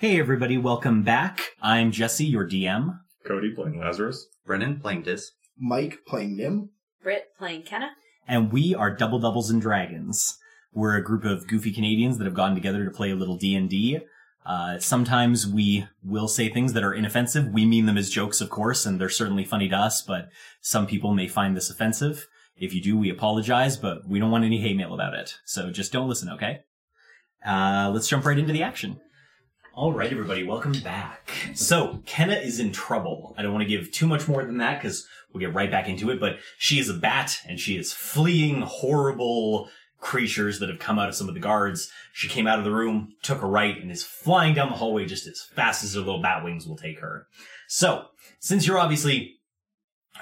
Hey everybody, welcome back. I'm Jesse, your DM. Cody playing Lazarus. Brennan playing Diz. Mike playing Nim. Britt playing Kenna. and we are Double Doubles and Dragons. We're a group of goofy Canadians that have gotten together to play a little D and D. Uh, sometimes we will say things that are inoffensive. We mean them as jokes, of course, and they're certainly funny to us. But some people may find this offensive. If you do, we apologize, but we don't want any hate mail about it. So just don't listen, okay? Uh, let's jump right into the action. All right, everybody, welcome back. So, Kenna is in trouble. I don't want to give too much more than that because we'll get right back into it, but she is a bat and she is fleeing horrible creatures that have come out of some of the guards. She came out of the room, took a right, and is flying down the hallway just as fast as her little bat wings will take her. So, since you're obviously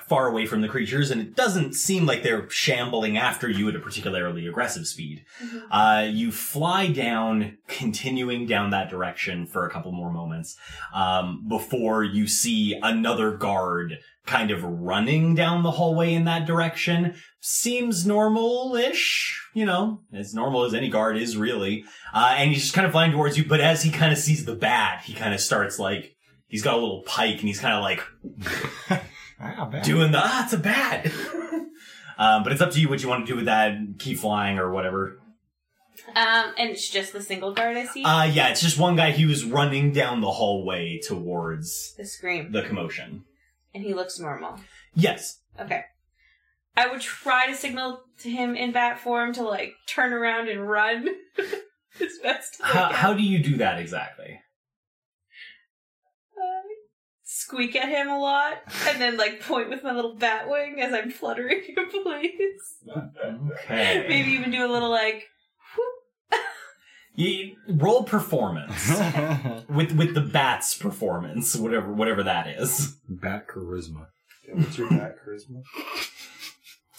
far away from the creatures, and it doesn't seem like they're shambling after you at a particularly aggressive speed. Uh, you fly down, continuing down that direction for a couple more moments, um, before you see another guard kind of running down the hallway in that direction. Seems normal-ish, you know, as normal as any guard is really. Uh, and he's just kind of flying towards you, but as he kind of sees the bat, he kind of starts like, he's got a little pike and he's kind of like, Ah, bad. doing the ah, it's a bat. um, but it's up to you what you want to do with that. Keep flying or whatever. Um, and it's just the single guard I see. Uh, yeah, it's just one guy. He was running down the hallway towards the scream, the commotion. and he looks normal. Yes. Okay. I would try to signal to him in bat form to like turn around and run as best How, how do you do that exactly? Uh, squeak at him a lot, and then like point with my little bat wing as I'm fluttering in place. Okay. Maybe even do a little like. whoop. You, roll performance with with the bat's performance, whatever whatever that is. Bat charisma. What's your bat charisma?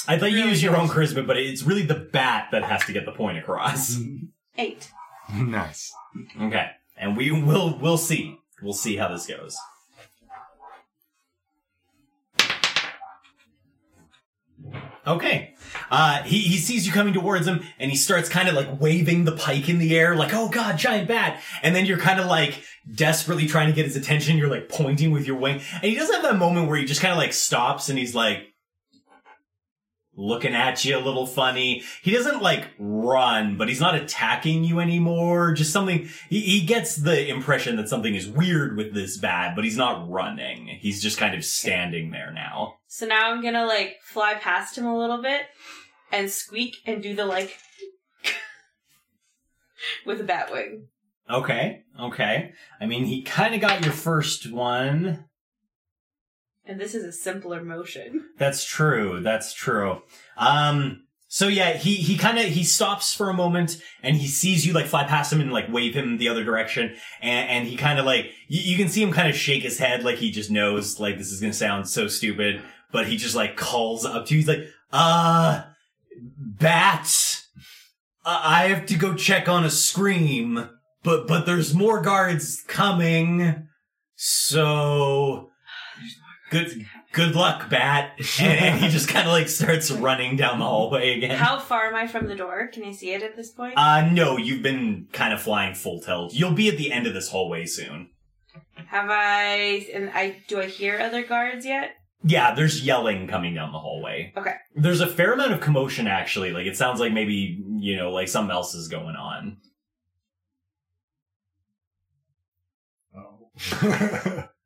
I'd let you Really use your own charisma, but it's really the bat that has to get the point across. Eight. nice. Okay, and we will we'll see. We'll see how this goes. Okay. Uh, he, he sees you coming towards him and he starts kind of like waving the pike in the air, like, oh god, giant bat. And then you're kind of like desperately trying to get his attention. You're like pointing with your wing. And he does have that moment where he just kind of like stops and he's like, looking at you a little funny. He doesn't like run, but he's not attacking you anymore. Just something, he, he gets the impression that something is weird with this bat, but he's not running. He's just kind of standing there now. So now I'm gonna like fly past him a little bit and squeak and do the like with a bat wing. Okay, okay. I mean, he kind of got your first one. And this is a simpler motion. That's true. That's true. Um, so yeah, he, he kind of, he stops for a moment and he sees you like fly past him and like wave him the other direction. And, and he kind of like, you, you can see him kind of shake his head like he just knows like this is to sound so stupid, but he just like calls up to you. He's like, uh, bat, uh, I have to go check on a scream, but, but there's more guards coming. So good, good luck, bat. And, and he just kind of like starts running down the hallway again. How far am I from the door? Can I see it at this point? Uh, no, you've been kind of flying full tilt. You'll be at the end of this hallway soon. Have I and I do I hear other guards yet? Yeah, there's yelling coming down the hallway. Okay. There's a fair amount of commotion actually. Like it sounds like maybe, you know, like something else is going on. Oh.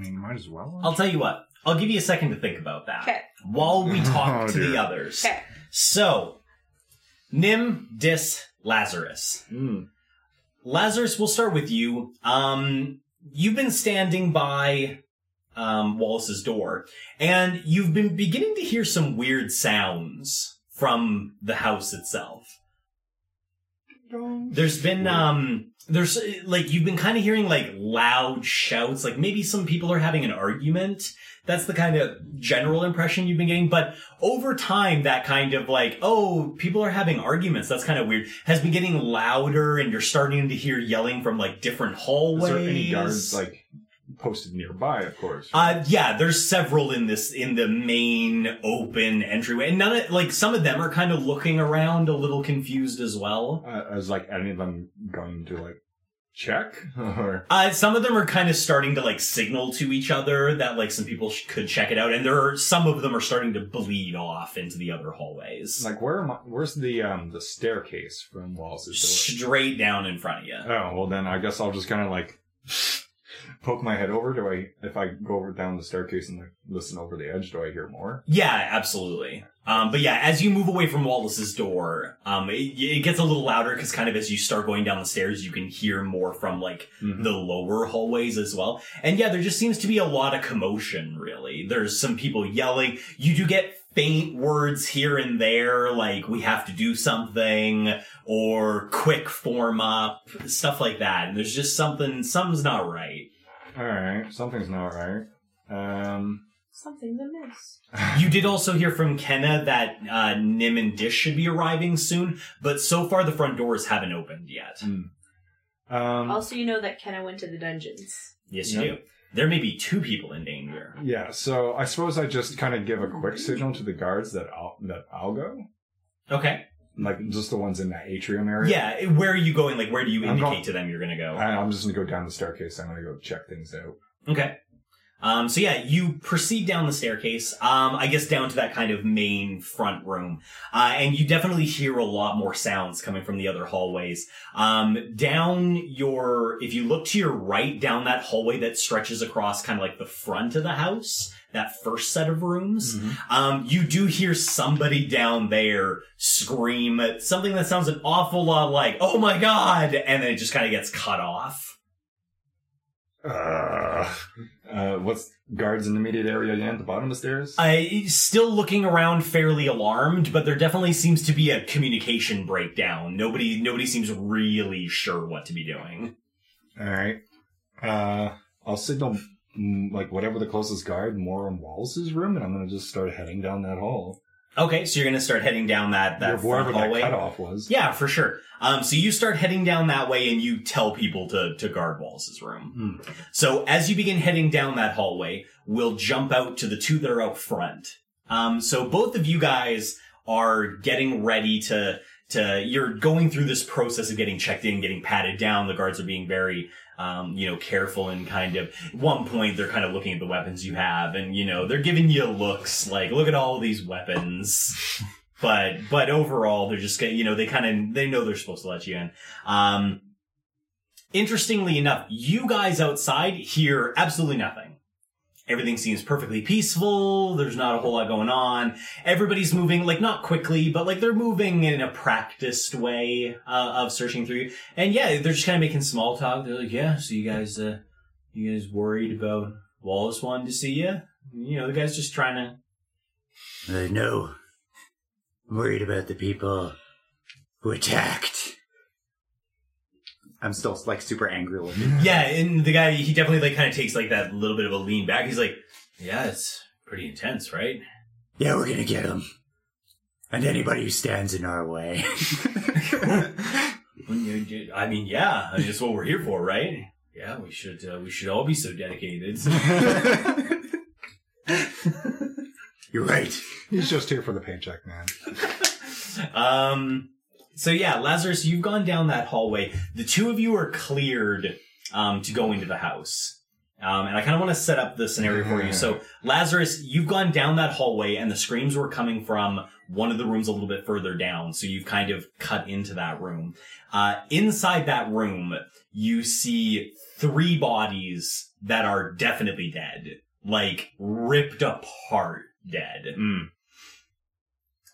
mean, might as well. I'll tell you what. I'll give you a second to think about that. Okay. While we talk Oh, to the dear. others. Okay. So, Nim, Dis, Lazarus. Mm. Lazarus, we'll start with you. Um, you've been standing by um, Wallace's door, and you've been beginning to hear some weird sounds from the house itself. There's been um there's like you've been kind of hearing like loud shouts like maybe some people are having an argument. That's the kind of general impression you've been getting but over time that kind of like oh people are having arguments. That's kind of weird. Has been getting louder and you're starting to hear yelling from like different Is hallways there any guards like posted nearby, of course. Uh, yeah, there's several in this in the main open entryway, and none of like some of them are kind of looking around, a little confused as well. Uh, is like any of them going to like check or Uh, some of them are kind of starting to like signal to each other that like some people sh- could check it out, and there are some of them are starting to bleed off into the other hallways, like where am I? Where's the um the staircase from Wallace's door? straight down in front of you. Oh well, then I guess I'll just kind of like poke my head over. Do I? If I go over down the staircase and like, listen over the edge, do I hear more? Yeah, absolutely. Um, but yeah, as you move away from Wallace's door, um, it, it gets a little louder because kind of as you start going down the stairs, you can hear more from like Mhm. the lower hallways as well. And yeah, there just seems to be a lot of commotion, really. There's some people yelling. You do get faint words here and there, like, we have to do something, or quick form up, stuff like that. And there's just something, something's not right. All right, something's not right. Um, Something to miss. You did also hear from Kenna that uh, Nim and Dish should be arriving soon, but so far the front doors haven't opened yet. um, Also, you know that Kenna went to the dungeons. Yes, you Yep. do. There may be two people in danger. yeah. So I suppose I just kind of give a quick signal to the guards that I'll that I'll go, Okay. Like just the ones in that atrium area. Yeah, where are you going? Like, where do you I'm indicate going- to them you're going to go? I, I'm just gonna go down the staircase. I'm gonna go check things out. Okay. Um, so yeah, you proceed down the staircase, um, I guess down to that kind of main front room. Uh, and you definitely hear a lot more sounds coming from the other hallways. Um, down your, if you look to your right, down that hallway that stretches across kind of like the front of the house, that first set of rooms, um, you do hear somebody down there scream something that sounds an awful lot like, oh my god, and then it just kind of gets cut off. Uh, uh, what's guards in the immediate area again? At the bottom of the stairs? I still looking around fairly alarmed, but there definitely seems to be a communication breakdown. Nobody nobody seems really sure what to be doing. All right. Uh, I'll signal mm, like whatever the closest guard more in Wallace's room, and I'm gonna just start heading down that hall. Okay, so you're gonna start heading down that that front hallway. that cutoff was. Yeah, for sure. Um, so you start heading down that way and you tell people to, to guard Wallace's room. So as you begin heading down that hallway, we'll jump out to the two that are out front. Um, so both of you guys are getting ready to, to, you're going through this process of getting checked in, getting patted down. The guards are being very, um, you know, careful and kind of, at one point they're kind of looking at the weapons you have and, you know, they're giving you looks like, look at all these weapons. but, but overall, they're just, you know, they kind of, they know they're supposed to let you in. Um, interestingly enough, you guys outside hear absolutely nothing. Everything seems perfectly peaceful. There's not a whole lot going on. Everybody's moving, like, not quickly, but like they're moving in a practiced way uh, of searching through. And yeah, they're just kind of making small talk. They're like, yeah, so you guys, uh, you guys worried about Wallace wanting to see you? You know, the guy's just trying to Uh, no. I'm worried about the people who attacked. I'm still like super angry looking. Yeah, and the guy he definitely like kind of takes like that little bit of a lean back. He's like, "Yeah, it's pretty intense, right?" Yeah, we're gonna get him, And anybody who stands in our way. I mean, yeah, that's what we're here for, right? Yeah, we should uh, we should all be so dedicated. You're right. He's just here for the paycheck, man. um, so yeah, Lazarus, you've gone down that hallway. The two of you are cleared um, to go into the house. Um, and I kind of want to set up the scenario for you. So, Lazarus, you've gone down that hallway, and the screams were coming from one of the rooms a little bit further down. So you've kind of cut into that room. Uh, inside that room, you see three bodies that are definitely dead, like ripped apart, dead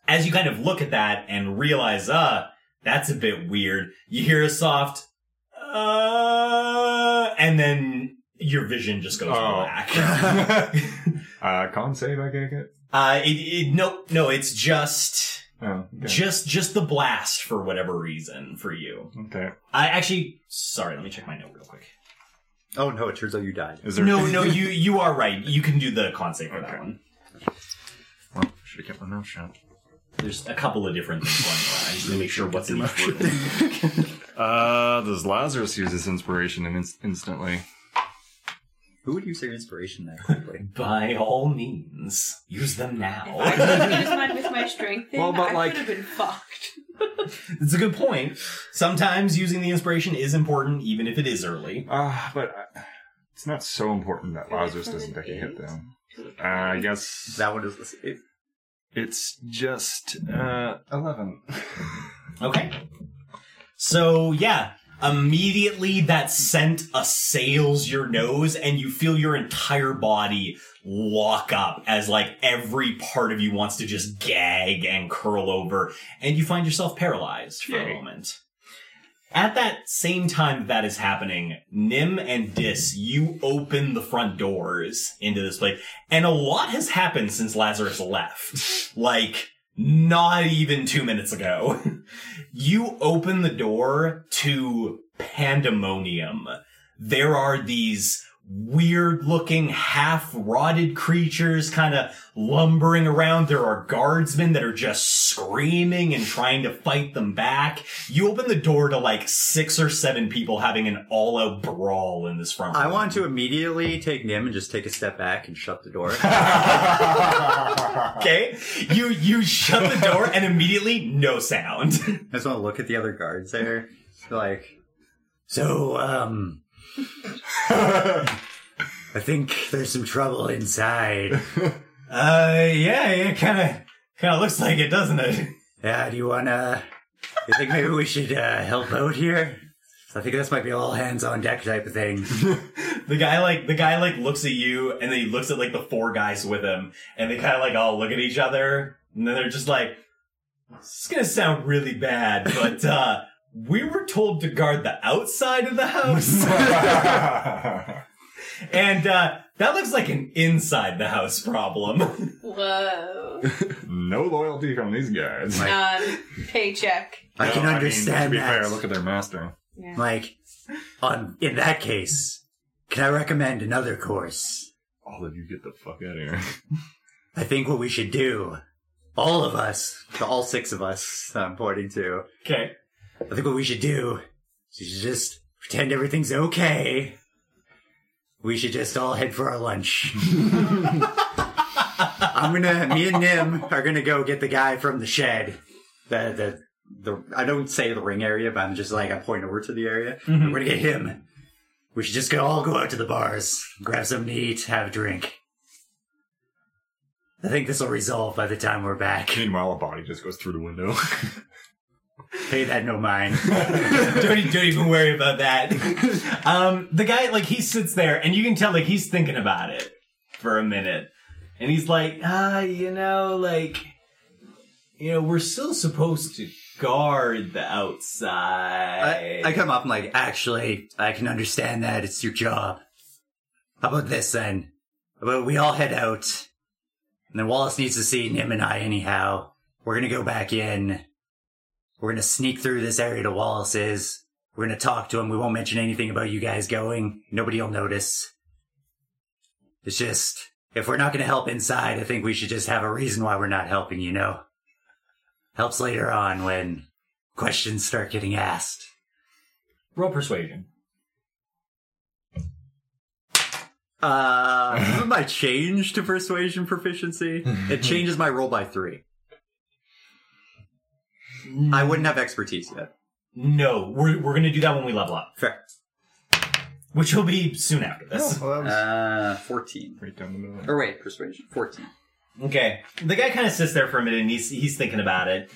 as you kind of look at that and realize, uh, that's a bit weird, you hear a soft, uh, and then your vision just goes Oh. black. uh, con save, I take it. uh, it, it, no, no, it's just, Oh, okay. just, just the blast for whatever reason for you. okay. I actually, sorry, let me check my note real quick. Oh no, it turns out you died. Is there? No, no, you, you are right. You can do the con save for that one. Well, should have kept my mouth shut. There's a couple of different things going on. I just need to make sure what's in each word. Uh, does Lazarus use his inspiration and instantly? Who would use their inspiration that quickly? By all means, use them If now. I could use mine with my strength thing, Well, but I like- could have been fucked. it's a good point. Sometimes using the inspiration is important, even if it is early. Uh, but uh, it's not so important that Lazarus doesn't take a hit, though. Uh, I guess that one is the save. It's just uh, 11. Okay. So, yeah, immediately that scent assails your nose and you feel your entire body lock up as like every part of you wants to just gag and curl over and you find yourself paralyzed for a moment. At that same time that is happening, Nim and Dis, you open the front doors into this place, and a lot has happened since Lazarus left. like, not even two minutes ago. you open the door to pandemonium. There are these weird looking half rotted creatures kind of lumbering around. There are guardsmen that are just screaming and trying to fight them back. You open the door to like six or seven people having an all out brawl in this front I want to immediately take Nim and just take a step back and shut the door. Okay? You, you shut the door and immediately no sound. I just want to look at the other guards there. Like, so, um, I think there's some trouble inside. Uh, yeah, it kind of, kind of looks like it, doesn't it? Yeah, do you wanna, you think maybe we should, uh, help out here? I think this might be a all hands on deck type of thing. The guy like, the guy like looks at you and then he looks at like the four guys with him and they kind of like all look at each other and then they're just like, this is gonna sound really bad, but, uh, we were told to guard the outside of the house. and, uh, that looks like an inside the house problem. Whoa. no loyalty from these guys. None. Paycheck. I can No, understand mean, to be that. fair, look at their master. Yeah. Like, on, in that case, can I recommend another course? All of you get the fuck out of here. I think what we should do, all of us, all six of us I'm pointing to, okay. I think what we should do is just pretend everything's okay. We should just all head for our lunch. I'm gonna, me and Nim are gonna go get the guy from the shed. The, the, the, I don't say the ring area, but I'm just like, I point over to the area. We're mm-hmm. gonna get him. We should just go, all go out to the bars, grab something to eat, have a drink. I think this will resolve by the time we're back. Meanwhile, a body just goes through the window. Pay that no mind. don't, e- don't even worry about that. Um, the guy, like, he sits there and you can tell, like, he's thinking about it for a minute. And he's like, ah, you know, like, you know, we're still supposed to guard the outside. I, I come up and like, actually, I can understand that. It's your job. How about this then? How about we all head out, and then Wallace needs to see Nim and I anyhow. We're gonna go back in. We're gonna sneak through this area to Wallace's. We're gonna talk to him. We won't mention anything about you guys going. Nobody will notice. It's just, if we're not gonna help inside, I think we should just have a reason why we're not helping, you know? Helps later on when questions start getting asked. Roll persuasion. Uh, my change to persuasion proficiency. It changes my roll by three. I wouldn't have expertise yet. No, we're, we're gonna do that when we level up, Fair. which will be soon after this. Well, that was- Uh, 14. right down the middle. Or wait, persuasion. 14. Okay. The guy kind of sits there for a minute and he's he's thinking about it,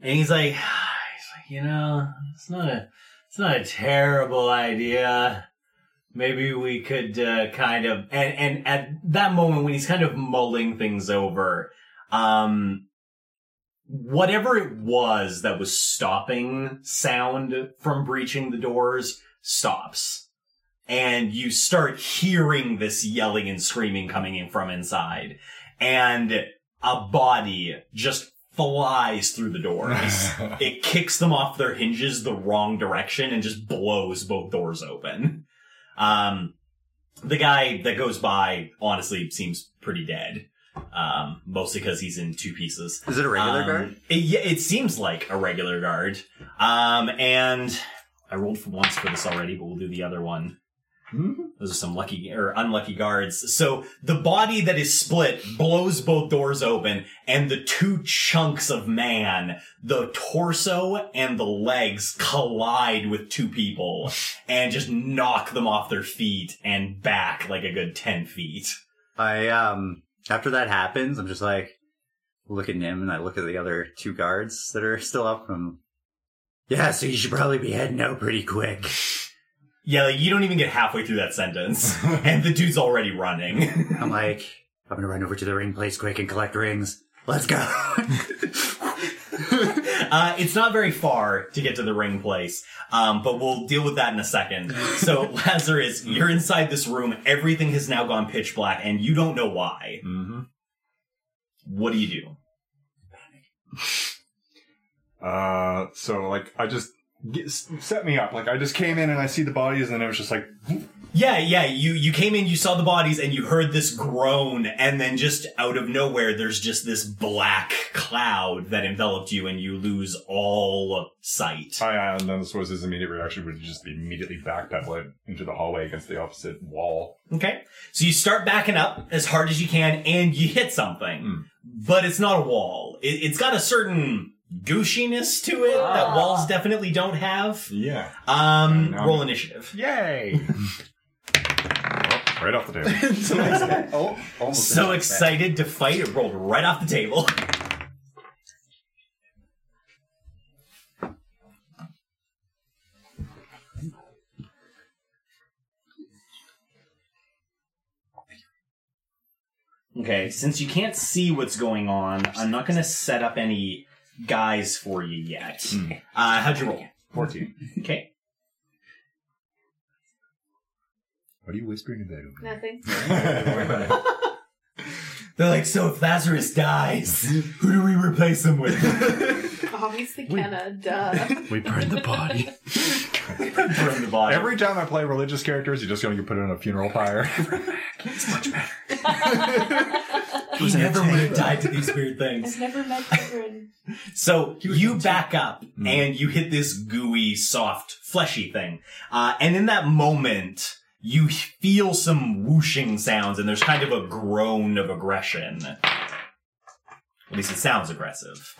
and he's like, he's like, you know, it's not a it's not a terrible idea. Maybe we could uh, kind of and and at that moment when he's kind of mulling things over, um, whatever it was that was stopping sound from breaching the doors stops. And you start hearing this yelling and screaming coming in from inside and a body just flies through the doors. it kicks them off their hinges the wrong direction and just blows both doors open. Um, the guy that goes by honestly seems pretty dead. Um, mostly because he's in two pieces. Is it a regular Um, guard? It, yeah, it seems like a regular guard. Um, and I rolled for once for this already, but we'll do the other one. Those are some lucky or unlucky guards. So the body that is split blows both doors open and the two chunks of man, the torso and the legs collide with two people and just knock them off their feet and back like a good 10 feet. I um after that happens, I'm just like look at Nim and I look at the other two guards that are still up from Yeah, so you should probably be heading out pretty quick. Yeah, like you don't even get halfway through that sentence and the dude's already running. I'm like, I'm gonna run over to the ring place quick and collect rings. Let's go. Uh, it's not very far to get to the ring place, um, but we'll deal with that in a second. So, Lazarus, you're inside this room. Everything has now gone pitch black, and you don't know why. Mm-hmm. What do you do? Uh, so like I just get, set me up. Like I just came in and I see the bodies, and it was just like, Yeah, yeah. You you came in, you saw the bodies, and you heard this groan, and then just out of nowhere, there's just this black cloud that enveloped you, and you lose all sight. I and then this was his immediate reaction would just be immediately backpedal it into the hallway against the opposite wall. Okay. So you start backing up as hard as you can and you hit something. Mm. But it's not a wall. It, it's got a certain gooshiness to it that Ah. walls definitely don't have. Yeah. Um, No. roll initiative. Yay! right off the table. So nice. oh, almost So there. excited to fight, it rolled right off the table. Okay, since you can't see what's going on, I'm not going to set up any guys for you yet. Hmm. Uh, how'd you roll? 14. Okay. What are you whispering about? Nothing. They're like, so if Lazarus dies, who do we replace him with? Obviously, Kenna. Duh. we burned the body. Burn the body. Every time I play religious characters, you're just going to get put in a funeral pyre. It's much better. he never would have died to these weird things. I've never met children. So you back up Mm. and you hit this gooey, soft, fleshy thing. Uh, and in that moment, you feel some whooshing sounds and there's kind of a groan of aggression. At least it sounds aggressive.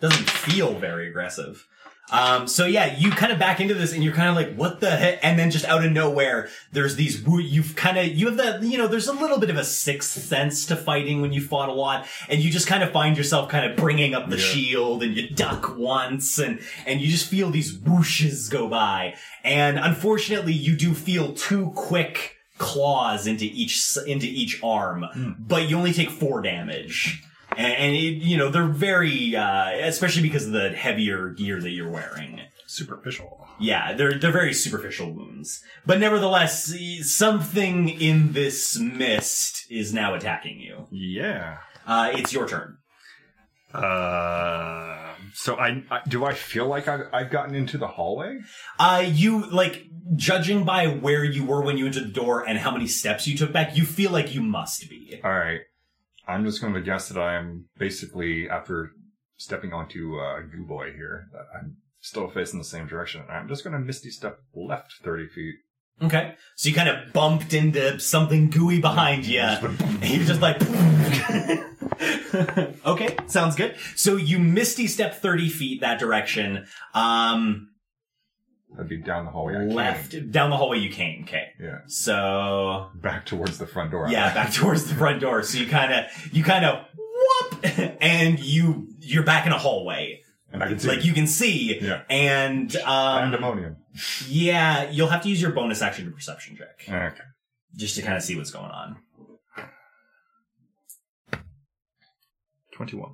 Doesn't feel very aggressive. Um, so yeah, you kind of back into this and you're kind of like, what the heck? And then just out of nowhere, there's these, you've kind of, you have that, you know, there's a little bit of a sixth sense to fighting when you fought a lot and you just kind of find yourself kind of bringing up the Yeah. shield and you duck once and, and you just feel these whooshes go by. And unfortunately, you do feel two quick claws into each, into each arm, but you only take four damage. And, and it, you know, they're very, uh, especially because of the heavier gear that you're wearing. Superficial. Yeah, they're, they're very superficial wounds. But nevertheless, something in this mist is now attacking you. Yeah. Uh, it's your turn. Uh, so I, I do I feel like I've, I've gotten into the hallway? Uh, you, like, judging by where you were when you entered the door and how many steps you took back, you feel like you must be. All right. I'm just going to guess that I am basically after stepping onto uh, Goo Boy here that I'm still facing the same direction. I'm just going to misty step left 30 feet. Okay. So you kind of bumped into something gooey behind you. And you're just like, okay, sounds good. So you misty step 30 feet that direction. Um, That'd be down the hallway. I came. left, down the hallway you came. Okay. Yeah. So, Back towards the front door. yeah, back towards the front door. So you kind of, you kind of, whoop, and you, you're back in a hallway. And I can see. Like you can see. Yeah. And, um, Pandemonium. yeah, you'll have to use your bonus action to perception check. Okay. Just to kind of see what's going on. 21.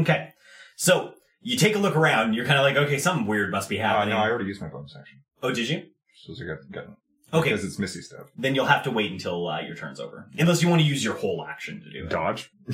Okay. So you take a look around. and You're kind of like, okay, something weird must be Uh, happening. no, I already used my bonus action. oh, did you? So I got, got Okay. Because it's Misty step. Then you'll have to wait until uh, your turn's over, unless you want to use your whole action to do it. Dodge.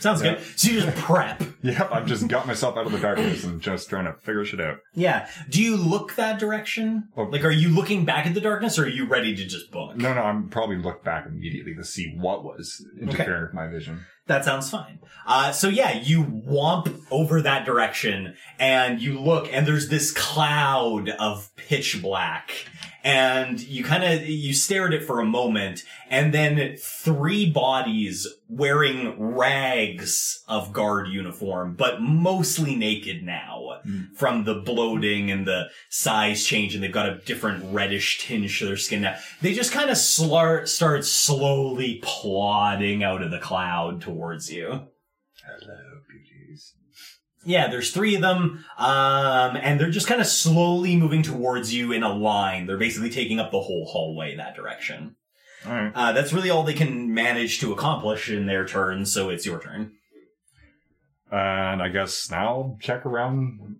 Sounds good. So you just prep. yep, I've just got myself out of the darkness and just trying to figure shit out. Yeah. Do you look that direction? Oh. Like, are you looking back at the darkness, or are you ready to just book? No, no, I'm probably look back immediately to see what was interfering with my vision. That sounds fine. Uh, so yeah, you womp over that direction and you look and there's this cloud of pitch black and you kind of, you stare at it for a moment and then three bodies wearing rags of guard uniform, but mostly naked now from the bloating and the size change and they've got a different reddish tinge to their skin now. They just kind of start slowly plodding out of the cloud towards you. Hello, beauties. Yeah, there's three of them, um, and they're just kind of slowly moving towards you in a line. They're basically taking up the whole hallway in that direction. All right. Uh, that's really all they can manage to accomplish in their turn, so it's your turn. And I guess now check around.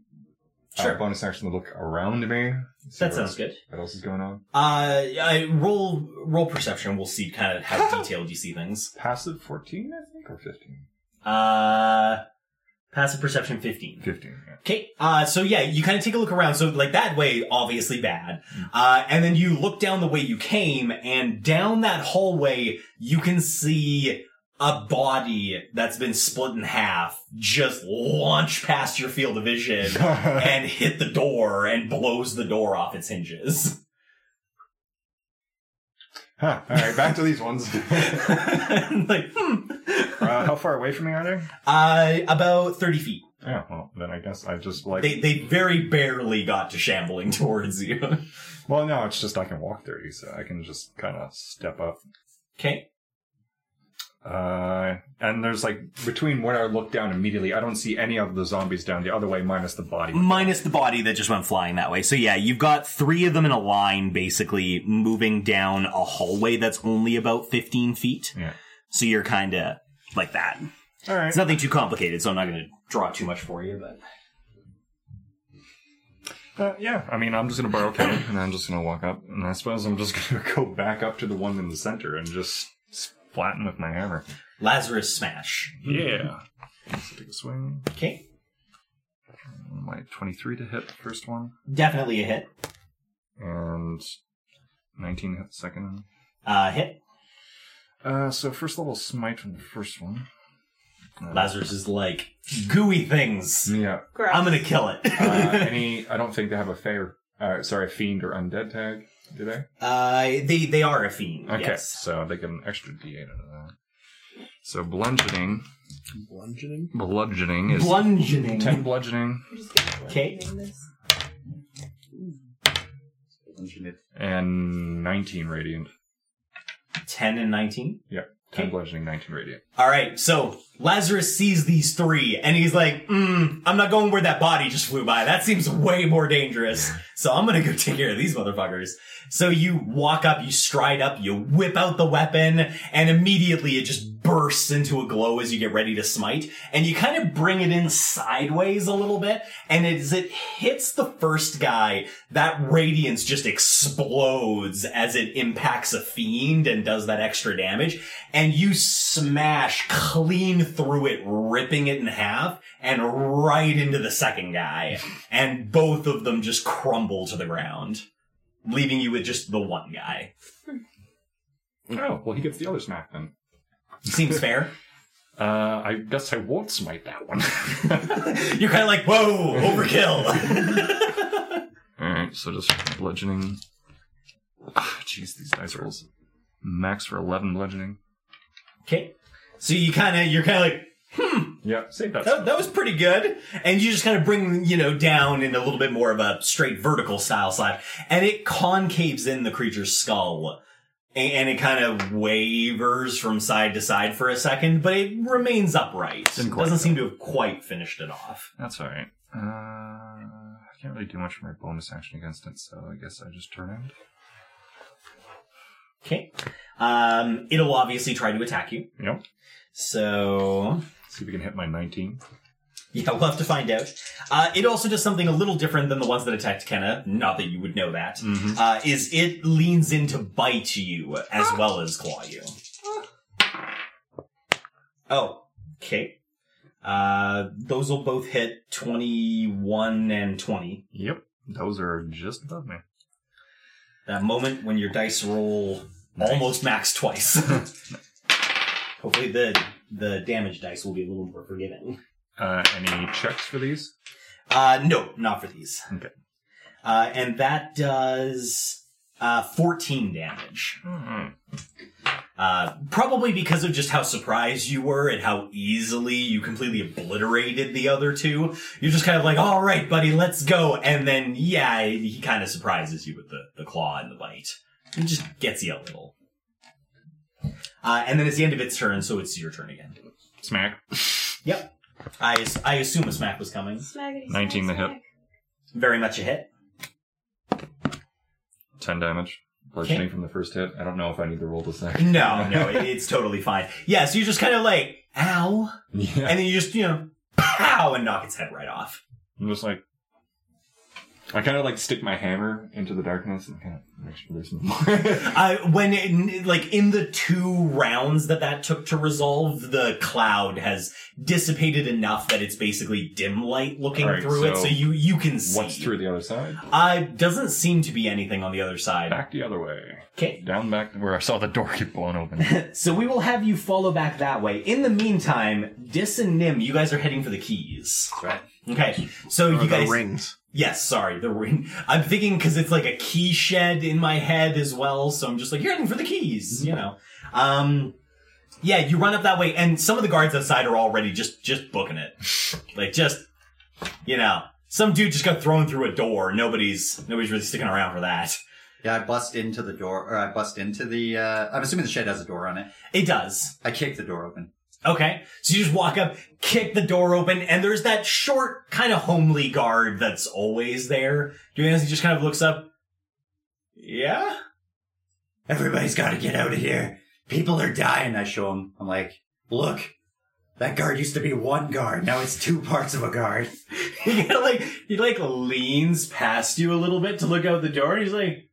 Sure. Uh, bonus action to look around me. That sounds good. What else is going on? Uh, I roll roll perception. We'll see kind of how detailed you see things. Passive 14, I think, or 15? Uh, passive perception fifteen. 15, yeah. Okay, uh, so yeah, you kind of take a look around. So like that way, obviously bad. Uh, and then you look down the way you came, and down that hallway, you can see a body that's been split in half just launch past your field of vision and hit the door and blows the door off its hinges. Huh. All right, back to these ones. like, hmm. uh, how far away from me are they? Uh, about 30 feet. Yeah, well, then I guess I just like. They, they very barely got to shambling towards you. Well, no, it's just I can walk 30, so I can just kind of step up. okay. Uh, and there's like between where I look down immediately, I don't see any of the zombies down the other way, minus the body. Minus the body that just went flying that way. So yeah, you've got three of them in a line, basically moving down a hallway that's only about 15 feet. Yeah. So you're kind of like that. All right. It's nothing too complicated, so I'm not going to draw too much for you, but. Uh, yeah, I mean, I'm just gonna borrow Kelly, and I'm just gonna walk up, and I suppose I'm just gonna go back up to the one in the center and just flatten with my hammer. Lazarus smash. Yeah. Let's take a swing. Okay. My 23 to hit the first one, Definitely a hit. and 19 hit the second one. Uh, hit. Uh, so first level smite from the first one. Uh, Lazarus is like, gooey things. Yeah. Gross. I'm gonna kill it. Uh, any? I don't think they have a fair. Uh, sorry, fiend or undead tag. Do they? Uh, they they are a fiend. Okay, yes. so they get an extra d8 out of that. So bludgeoning, Bludgeoning? bludgeoning is Bludgeoning. ten bludgeoning, Okay. Engineer. and nineteen radiant. Ten and nineteen. Yep. 10 bludgeoning, 19 radiant. All right, so Lazarus sees these three and he's like, mm, I'm not going where that body just flew by. That seems way more dangerous. So I'm going to go take care of these motherfuckers. So you walk up, you stride up, you whip out the weapon, and immediately it just bursts into a glow as you get ready to smite. And you kind of bring it in sideways a little bit, and as it hits the first guy, that radiance just explodes as it impacts a fiend and does that extra damage. And you smash clean through it, ripping it in half, and right into the second guy. And both of them just crumble to the ground, leaving you with just the one guy. Oh, well, he gets the other smack then. Seems fair. Uh, I guess I won't smite that one. You're kind of like, whoa, overkill. All right, so just bludgeoning. Ah, Jeez, these dice rolls. Max for eleven bludgeoning. okay. So you kind of, you're kind of like, hmm. Yeah, save that. That, that was pretty good. And you just kind of bring, you know, down in a little bit more of a straight vertical style slide. And it concaves in the creature's skull. And it kind of wavers from side to side for a second, but it remains upright. Doesn't seem to have quite finished it off. That's all right. Uh, I can't really do much for my bonus action against it, so I guess I just turn out. Okay. Um, it'll obviously try to attack you. Yep. So, See if we can hit my 19. Yeah, we'll have to find out. Uh, it also does something a little different than the ones that attacked Kenna. Not that you would know that. Mm-hmm. Uh, is it leans in to bite you as well as claw you. Oh, okay. Uh, those will both hit 21 and 20. Yep. Those are just above me. That moment when your dice roll almost max twice. Hopefully the the damage dice will be a little more forgiving. Uh, any checks for these? Uh, no, not for these. Okay. Uh, and that does uh, 14 damage. Mhm. Uh, probably because of just how surprised you were and how easily you completely obliterated the other two. You're just kind of like, all right, buddy, let's go. And then, yeah, he kind of surprises you with the, the claw and the bite. It just gets you a little. Uh, and then it's the end of its turn, so it's your turn again. Smack. Yep. I, I assume a smack was coming. Smackety 19 smack, the hit. Very much a hit. 10 damage. Bludgeoning Okay. from the first hit. I don't know if I need to roll the second. No, no, it- it's totally fine. Yeah, so you're just kind of like, ow. Yeah. And then you just, you know, pow, and knock its head right off. I'm just like, I kind of like stick my hammer into the darkness and kind of make sure there's no more. I when it, like in the two rounds that that took to resolve, the cloud has dissipated enough that it's basically dim light looking Alright, through it, so so you you can see. What's through the other side? Uh, doesn't seem to be anything on the other side. Back the other way. Okay. Down back where I saw the door get blown open. So we will have you follow back that way. In the meantime, Dis and Nim, you guys are heading for the keys. Right. Okay. So Or you the guys rings. Yes, sorry, the ring. I'm thinking because it's like a key shed in my head as well, so I'm just like, you're heading for the keys, you know. Um, yeah, you run up that way, and some of the guards outside are already just just booking it, like just, you know, some dude just got thrown through a door. Nobody's nobody's really sticking around for that. Yeah, I bust into the door, or I bust into the, uh, I'm assuming the shed has a door on it. It does. I kick the door open. Okay, so you just walk up, kick the door open, and there's that short, kind of homely guard that's always there. Doing this, he just kind of looks up. Yeah. Everybody's gotta get out of here. People are dying, I show him. I'm like, look, that guard used to be one guard, now it's two parts of a guard. he kinda like he like leans past you a little bit to look out the door and he's like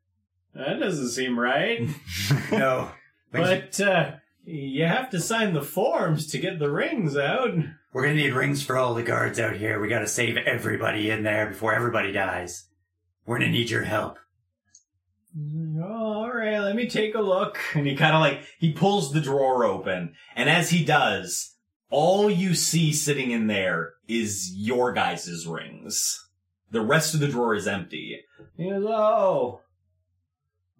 that doesn't seem right No. but uh you have to sign the forms to get the rings out We're gonna need rings for all the guards out here. We gotta save everybody in there before everybody dies. We're gonna need your help. oh, all right let me take a look and he kind of like he pulls the drawer open and as he does all you see sitting in there is your guys' rings the rest of the drawer is empty he goes oh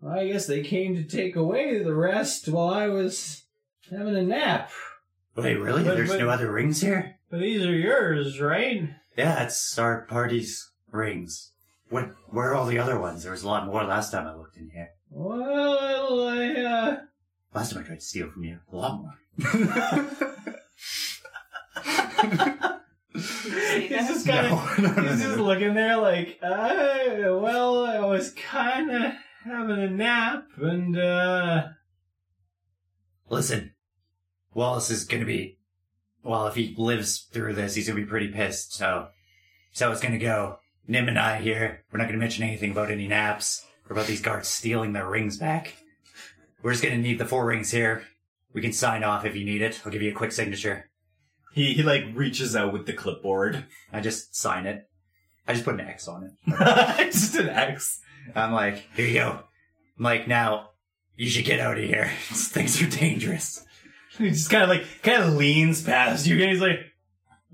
I guess they came to take away the rest while I was having a nap. Wait, really? But- There's but- no other rings here? But these are yours, right? Yeah, it's our party's rings. What? Where are all the other ones? There was a lot more last time I looked in here. Well, I, uh... Last time I tried to steal from you, a lot more. He's just kind of, he's just looking there like, uh, well, I was kind of having a nap, and, uh... Listen, Wallace is gonna be. Well, if he lives through this, he's gonna be pretty pissed. So, so it's gonna go. Nim and I here. We're not gonna mention anything about any naps or about these guards stealing their rings back. We're just gonna need the four rings here. We can sign off if you need it. I'll give you a quick signature. He, he, like, reaches out with the clipboard. I just sign it. I just put an X on it. just an X. I'm like, here you go. I'm like, now you should get out of here. Things are dangerous. He just kind of like, kind of leans past you, and he's like,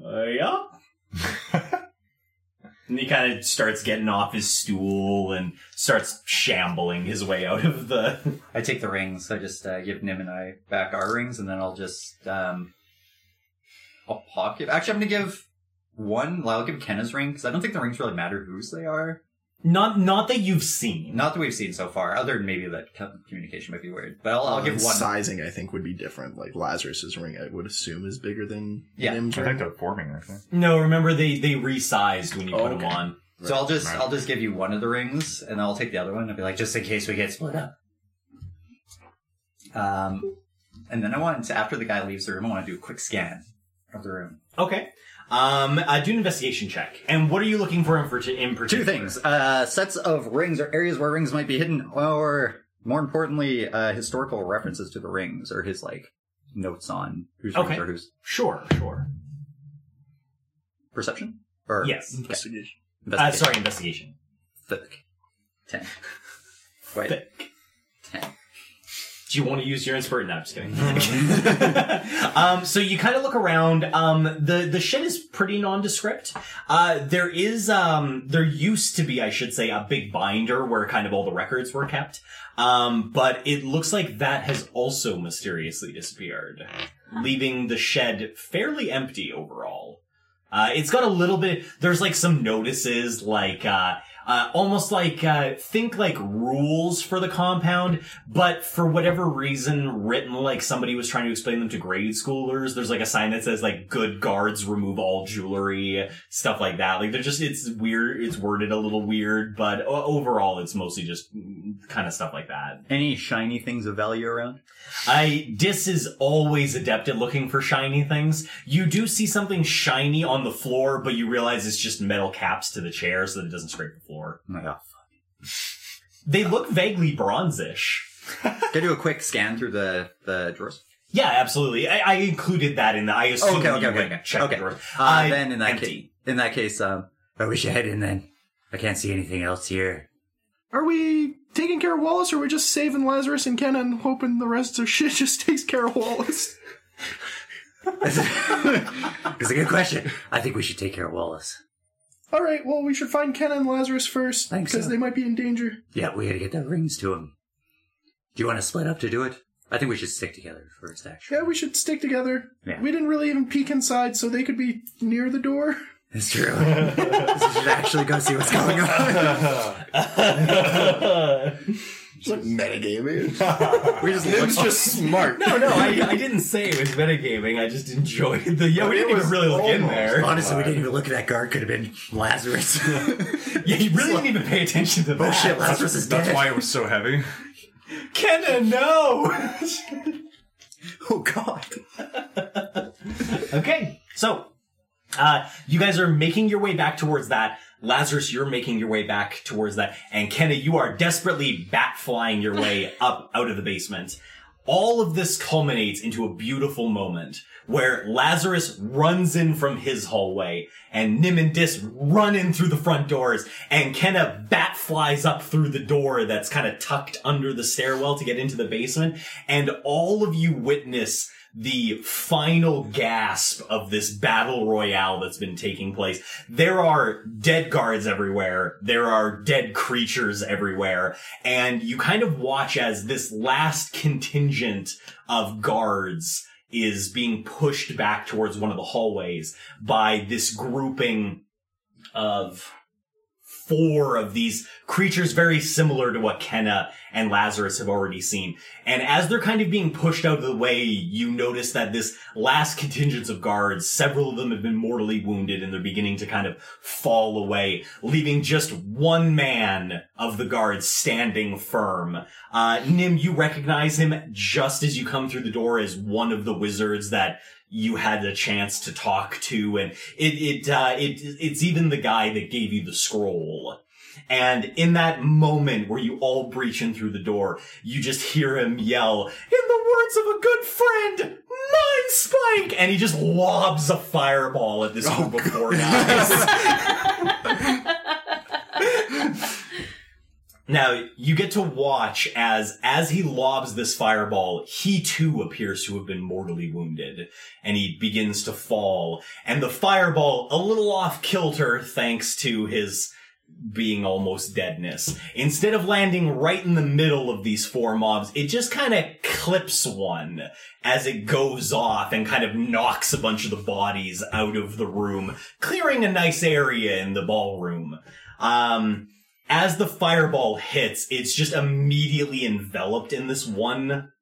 uh, yeah. and he kind of starts getting off his stool and starts shambling his way out of the. I take the rings. I just uh, give Nim and I back our rings, and then I'll just um, I'll pocket. Actually, I'm gonna give one. I'll give Kenna's ring because I don't think the rings really matter whose they are. Not, not that you've seen. Not that we've seen so far. Other than maybe that communication might be weird, but I'll, I'll give And one. Sizing, I think, would be different. Like Lazarus's ring, I would assume, is bigger than Yeah. Nim's I ring. think they're forming, aren't they? No, remember they they resized when you Oh, put them okay. on. So I'll just Right. I'll just give you one of the rings, and I'll take the other one. I'll be like, just in case we get split up. Um, and then I want to after the guy leaves the room, I want to do a quick scan of the room. Okay. Um, uh, do an investigation check. And what are you looking for in, for, in particular? Two things: uh, sets of rings or areas where rings might be hidden, or more importantly, uh, historical references to the rings or his like notes on whose Okay. rings are whose. Sure, sure. Perception or Yes. Investigation. Uh, investigation? sorry, investigation. thick ten. Wait, Thick. ten. Do you want to use your inspiration? No, I'm just kidding. um, so you kind of look around. Um, the the shed is pretty nondescript. Uh, there is um, there used to be, I should say, a big binder where kind of all the records were kept. Um, but it looks like that has also mysteriously disappeared, leaving the shed fairly empty overall. Uh, it's got a little bit, there's like some notices, like, uh, uh, almost like, uh, think like rules for the compound, but for whatever reason written like somebody was trying to explain them to grade schoolers. There's like a sign that says like good guards remove all jewelry, stuff like that. Like they're just, it's weird, it's worded a little weird, but overall it's mostly just kind of stuff like that. Any shiny things of value around? I Dis is always adept at looking for shiny things. You do see something shiny on the floor, but you realize it's just metal caps to the chair so that it doesn't scrape the floor. Oh, They look vaguely bronzish. Can I do a quick scan through the, the drawers? Yeah, absolutely. I, I included that in the. I assume okay, that okay, you okay, okay. check okay. the drawer. Uh, Uh, then in that case, in that case, um, I we should head in then. I can't see anything else here. Are we taking care of Wallace, or are we just saving Lazarus and Ken and hoping the rest of shit just takes care of Wallace? It's a good question. I think we should take care of Wallace. All right, well, we should find Ken and Lazarus first Think because so. Uh, they might be in danger. Yeah, we gotta get the rings to him. Do you want to split up to do it? I think we should stick together first, actually. Yeah, we should stick together. Yeah. We didn't really even peek inside, so they could be near the door. It's true. we should actually go see what's going on. It's like metagaming. we just Nim's look- just smart. No, no, I, I didn't say it was metagaming. I just enjoyed the. Yeah, we didn't even really look in there. Honestly, we didn't even look at that guard. Could have been Lazarus. Yeah, you really didn't even pay attention to that. oh shit, Lazarus is dead. That's why it was so heavy. Kenna, no! Oh god. Okay, so uh, you guys are making your way back towards that. Lazarus, you're making your way back towards that, and Kenna, you are desperately bat flying your way up out of the basement. All of this culminates into a beautiful moment where Lazarus runs in from his hallway and Nim and Dis run in through the front doors and Kenna bat flies up through the door that's kind of tucked under the stairwell to get into the basement and all of you witness the final gasp of this battle royale that's been taking place. There are dead guards everywhere. There are dead creatures everywhere. And you kind of watch as this last contingent of guards is being pushed back towards one of the hallways by this grouping of four of these creatures very similar to what Kenna and Lazarus have already seen. And as they're kind of being pushed out of the way, you notice that this last contingent of guards, several of them have been mortally wounded and they're beginning to kind of fall away, leaving just one man of the guards standing firm. Uh, Nim, you recognize him just as you come through the door as one of the wizards that you had a chance to talk to, and it it uh, it it's even the guy that gave you the scroll. And in that moment where you all breach in through the door, you just hear him yell, "In the words of a good friend, mind spike!" And he just lobs a fireball at this group of four guys. Now you get to watch as as he lobs this fireball, he too appears to have been mortally wounded, and he begins to fall. And the fireball, a little off kilter, thanks to his being almost deadness. Instead of landing right in the middle of these four mobs, it just kind of clips one as it goes off and kind of knocks a bunch of the bodies out of the room, clearing a nice area in the ballroom. Um, as the fireball hits, it's just immediately enveloped in this one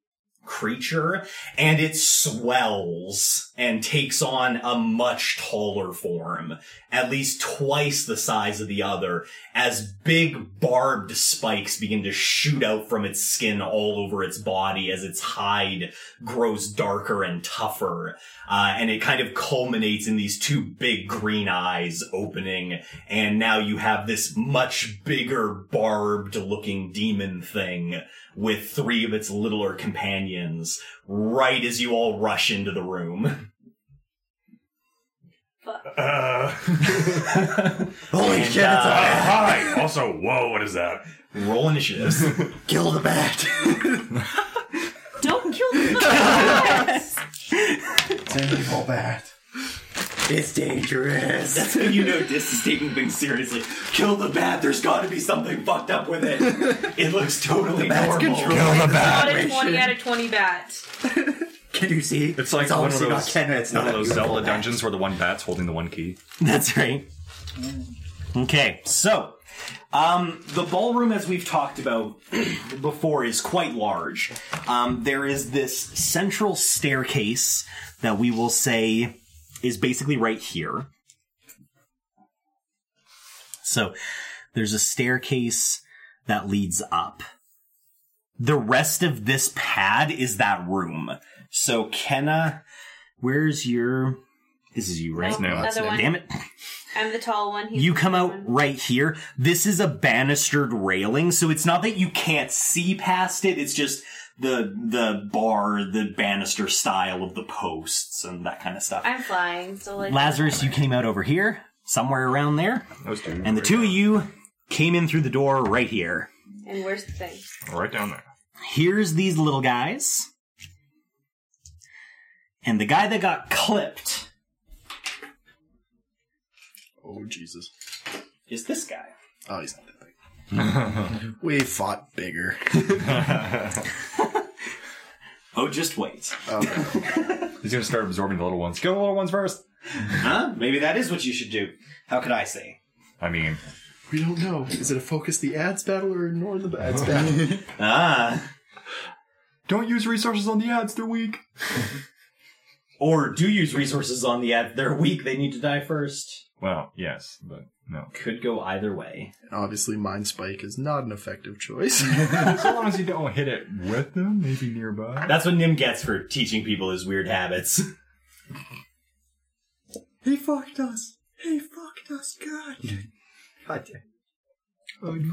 creature and it swells and takes on a much taller form, at least twice the size of the other, as big barbed spikes begin to shoot out from its skin all over its body as its hide grows darker and tougher. Uh, and it kind of culminates in these two big green eyes opening. And now you have this much bigger barbed looking demon thing with three of its littler companions right as you all rush into the room. Uh, Holy And, shit, it's a uh, bat. hi. Also, whoa, what is that? Roll initiatives. Kill the bat. It's an evil bat. It's dangerous. That's how you know this is taking things seriously. Kill the bat. There's got to be something fucked up with it. It looks totally normal. Kill the Not a 20 out of 20 bat. Can you see? It's like one of those, Ken. It's one not of those Zelda bat. dungeons where the one bat's holding the one key. That's right. Okay, so um, the ballroom, as we've talked about before, is quite large. Um, there is this central staircase that we will say is basically right here. So there's a staircase that leads up. The rest of this pad is that room. So Kenna, where's your? This is you, right? No, No, another one. Damn it. I'm the tall one. He's You come out one. right here. This is a banistered railing, so it's not that you can't see past it. It's just the the bar, the banister style of the posts and that kind of stuff. I'm flying, so like Lazarus, you came out over here, somewhere around there, Those two. and the two of you came in through the door right here. And where's the thing? Right down there. Here's these little guys. And the guy that got clipped Oh Jesus. is this guy. Oh, he's not that big. we fought bigger. Oh, just wait. Okay. He's gonna start absorbing the little ones. Kill the little ones first. Huh? Maybe that is what you should do. How could I say? I mean, We don't know. Is it a focus the ads battle or ignore the ads battle? Ah. don't use resources on the ads. They're weak. Or do use resources on the ad. They're weak. They need to die first. Well, yes, but no. Could go either way. Obviously, Mind Spike is not an effective choice. so long as you don't hit it with them, maybe nearby. That's what Nim gets for teaching people his weird habits. He fucked us. He fucked us good. God damn. I'd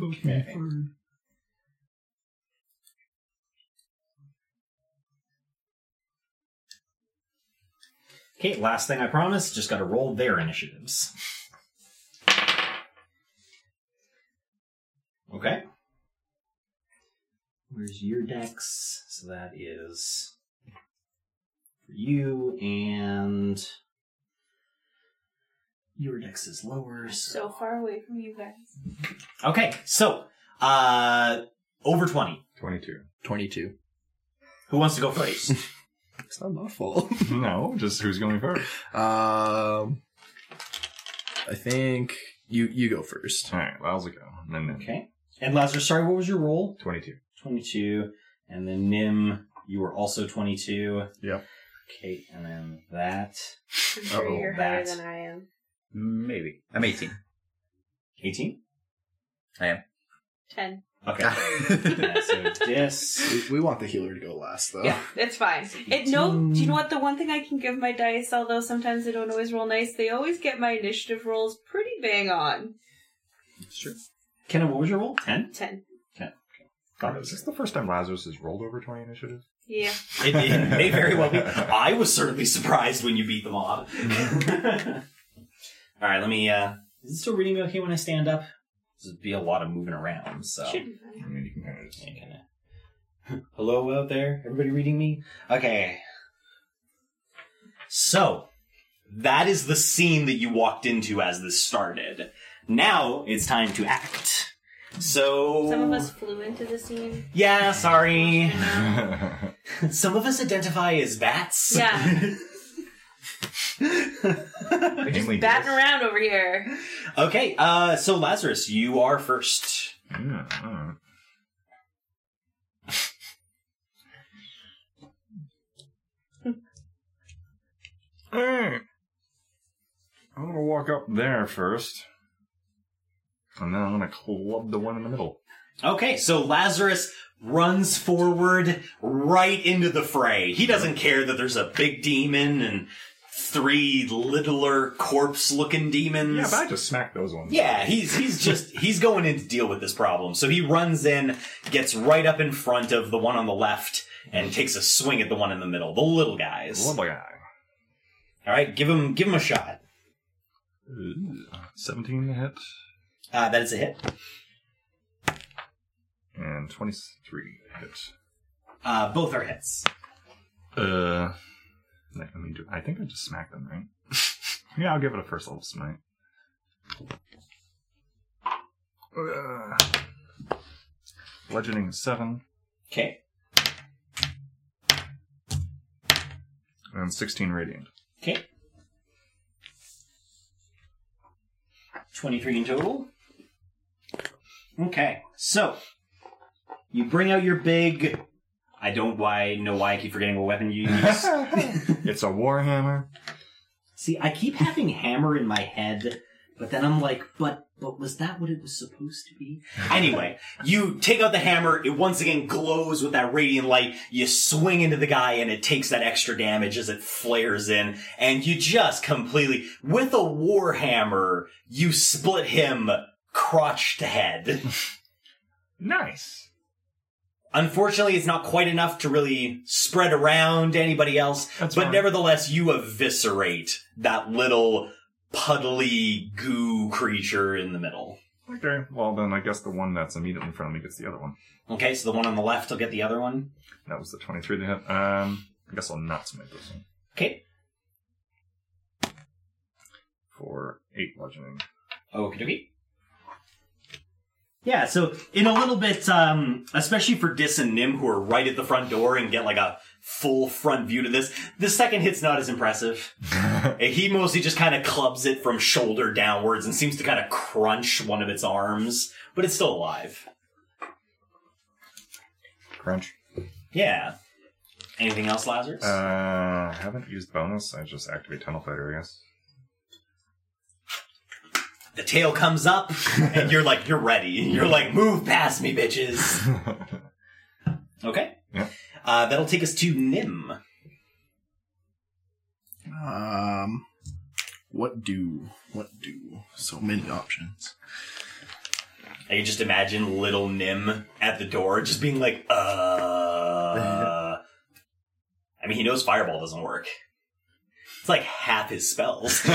Okay, last thing I promise. Just got to roll their initiatives. Okay. Where's your dex? So that is for you, and your dex is lower. So So far away from you guys. okay, so uh, over twenty. 22. 22. Who wants to go first? It's not my fault. No, just who's going first? Um, I think you you go first. Alright, Lyle's go. And then Nim. okay, and Lazarus. Sorry, what was your roll? 22. 22. And then Nim, you were also 22. Yep. Okay, and then that. I'm sure Uh-oh, you're higher that. than I am. Maybe. I'm 18. 18? I am. Ten. Okay. yeah, so dis. We, we want the healer to go last, though. Yeah, it's fine. It no. Do you know what? The one thing I can give my dice, although sometimes they don't always roll nice, they always get my initiative rolls pretty bang on. Sure. Kenna, what was your roll? 10? Ten. Ten. God, is this the first time Lazarus has rolled over 20 initiative? Yeah. It, it may very well be. I was certainly surprised when you beat the mob. Alright, let me. uh Is it still reading me okay when I stand up? This would be a lot of moving around, so. Should be fine. I mean, you can kind of just. Yeah, kinda. Hello out there? Everybody reading me? Okay. So, that is the scene that you walked into as this started. Now it's time to act. So. Some of us flew into the scene. Yeah, sorry. Some of us identify as bats. Yeah. Mainly Batting Dis. around over here. Okay, uh, so Lazarus, you are first. Yeah, alright. Alright. I'm gonna walk up there first. And then I'm gonna club the one in the middle. Okay, so Lazarus runs forward right into the fray. He doesn't care that there's a big demon and three littler corpse looking demons. Yeah, but I just smacked those ones. Yeah, he's he's just he's going in to deal with this problem. So he runs in, gets right up in front of the one on the left, and takes a swing at the one in the middle, the little guys. Little guy. All right, give him give him a shot. Ooh, 17 to hit. Uh, that is a hit. And 23 to hit. Uh, both are hits. Uh, let me do. I think I just smacked them, right? yeah, I'll give it a first level smite. Uh, bludgeoning seven Okay. and sixteen radiant. Okay. 23 in total. Okay, so you bring out your big. I don't why know why I keep forgetting what weapon you use. It's a warhammer. See, I keep having hammer in my head, but then I'm like, but but was that what it was supposed to be? Anyway, you take out the hammer, it once again glows with that radiant light, you swing into the guy and it takes that extra damage as it flares in, and you just completely with a warhammer, you split him crotch to head. Nice. Unfortunately, it's not quite enough to really spread around to anybody else, That's but fine. nevertheless, you eviscerate that little puddly goo creature in the middle. Okay. Well, then I guess the one that's immediately in front of me gets the other one. Okay, so the one on the left will get the other one. That was the twenty-three to hit. Um, I guess I'll not smite this one Okay. for eight bludgeoning. Okie dokie. Yeah, so in a little bit, um, especially for Dis and Nim, who are right at the front door and get like a full front view to this, the second hit's not as impressive. he mostly just kind of clubs it from shoulder downwards and seems to kind of crunch one of its arms, but it's still alive. Crunch. Yeah. Anything else, Lazarus? Uh, I haven't used bonus. I just activate Tunnel Fighter, I guess. The tail comes up, and you're like, you're ready. You're like, move past me, bitches. Okay. Yeah. Uh, that'll take us to Nim. Um, what do? What do? So many options. I can just imagine little Nim at the door, just being like, uh. I mean, he knows Fireball doesn't work. It's like half his spells.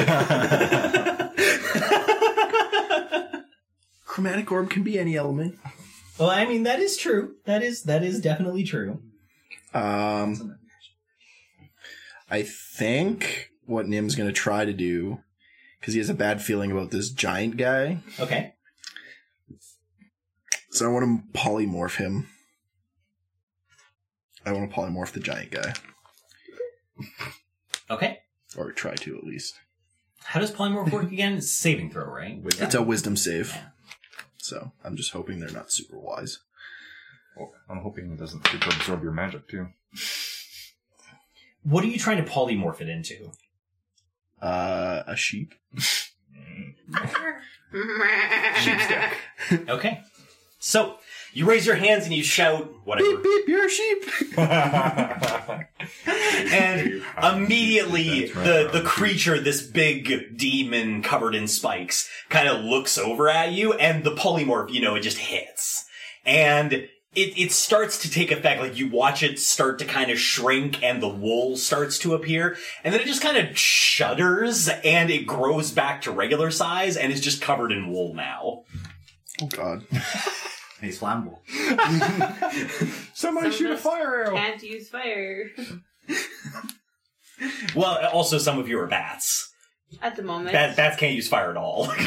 Chromatic orb can be any element. well, I mean, that is true. That is that is definitely true. Um, I think what Nim's gonna try to do, because he has a bad feeling about this giant guy, Okay. so I want to polymorph him. I want to polymorph the giant guy, Okay. or try to at least. How does polymorph work again? It's saving throw, right? It's a wisdom save, so I'm just hoping they're not super wise. Well, I'm hoping it doesn't super absorb your magic, too. What are you trying to polymorph it into? Uh, a sheep. Sheepstick. Okay. So you raise your hands and you shout whatever, Beep beep, you're a sheep. and immediately the the creature, this big demon covered in spikes, kind of looks over at you, and the polymorph, you know, it just hits, and it it starts to take effect. Like you watch it start to kind of shrink, and the wool starts to appear, and then it just kind of shudders, and it grows back to regular size, and is just covered in wool now. oh God. He's flammable. Somebody Some shoot a of us fire arrow! Can't use fire Well, also some of you are bats. at the moment. Bat, bats can't use fire at all.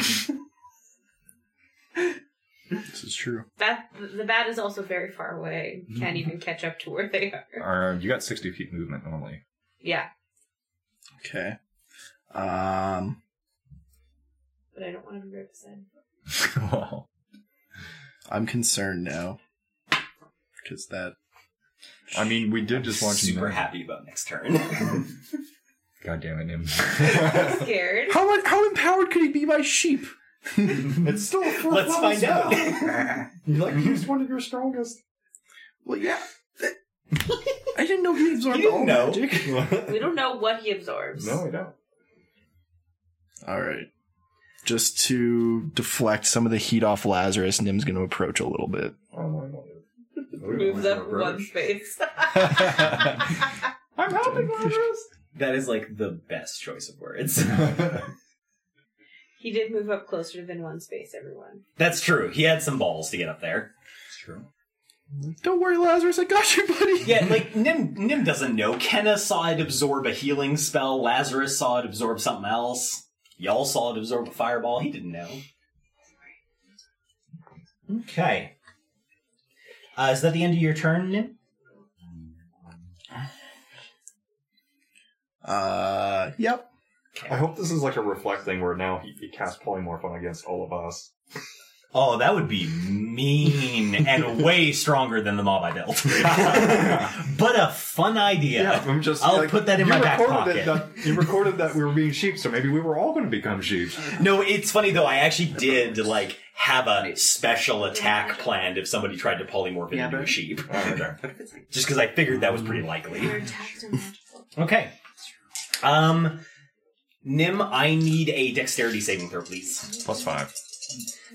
This is true. Bat, the bat is also very far away. Mm-hmm. Can't even catch up to where they are. Uh, you got 60 feet movement normally. Yeah, Okay. Um, but I don't want to be right beside. well, I'm concerned now because that. I mean, we did just watch Super Nim. happy about next turn. God damn it, Nim. I'm scared. How how empowered could he be by sheep? It's still a fourth Let's level find out. spell. You like used one of your strongest. Well, yeah. that- I didn't know he absorbed You all know. magic. We don't know what he absorbs. No, I don't. All right. Just to deflect some of the heat off Lazarus, Nim's going to approach a little bit. Oh, no, Moves up one space. I'm helping Lazarus. that is like the best choice of words. he did move up closer than one space, everyone. That's true. He had some balls to get up there. It's true. Don't worry, Lazarus, I got you, buddy. Yeah, like Nim Nim doesn't know. Kenna saw it absorb a healing spell. Lazarus saw it absorb something else. Y'all saw it absorb a fireball. He didn't know. Okay. Uh, is that the end of your turn, Nim? Uh, yep. I hope this is like a reflect thing where now he, he casts polymorph on against all of us. Oh, that would be mean and way stronger than the mob I built. but a fun idea. I'm just. I'll like, put that in my back pocket. that- you recorded that we were being sheep, so maybe we were all going to become sheep. No, it's funny though. I actually did like have a special attack planned if somebody tried to polymorph Yeah, into a sheep, Oh, okay. just because I figured that was pretty likely. Your attacks are magical. Okay. Um, Nim, I need a dexterity saving throw, please. Plus five.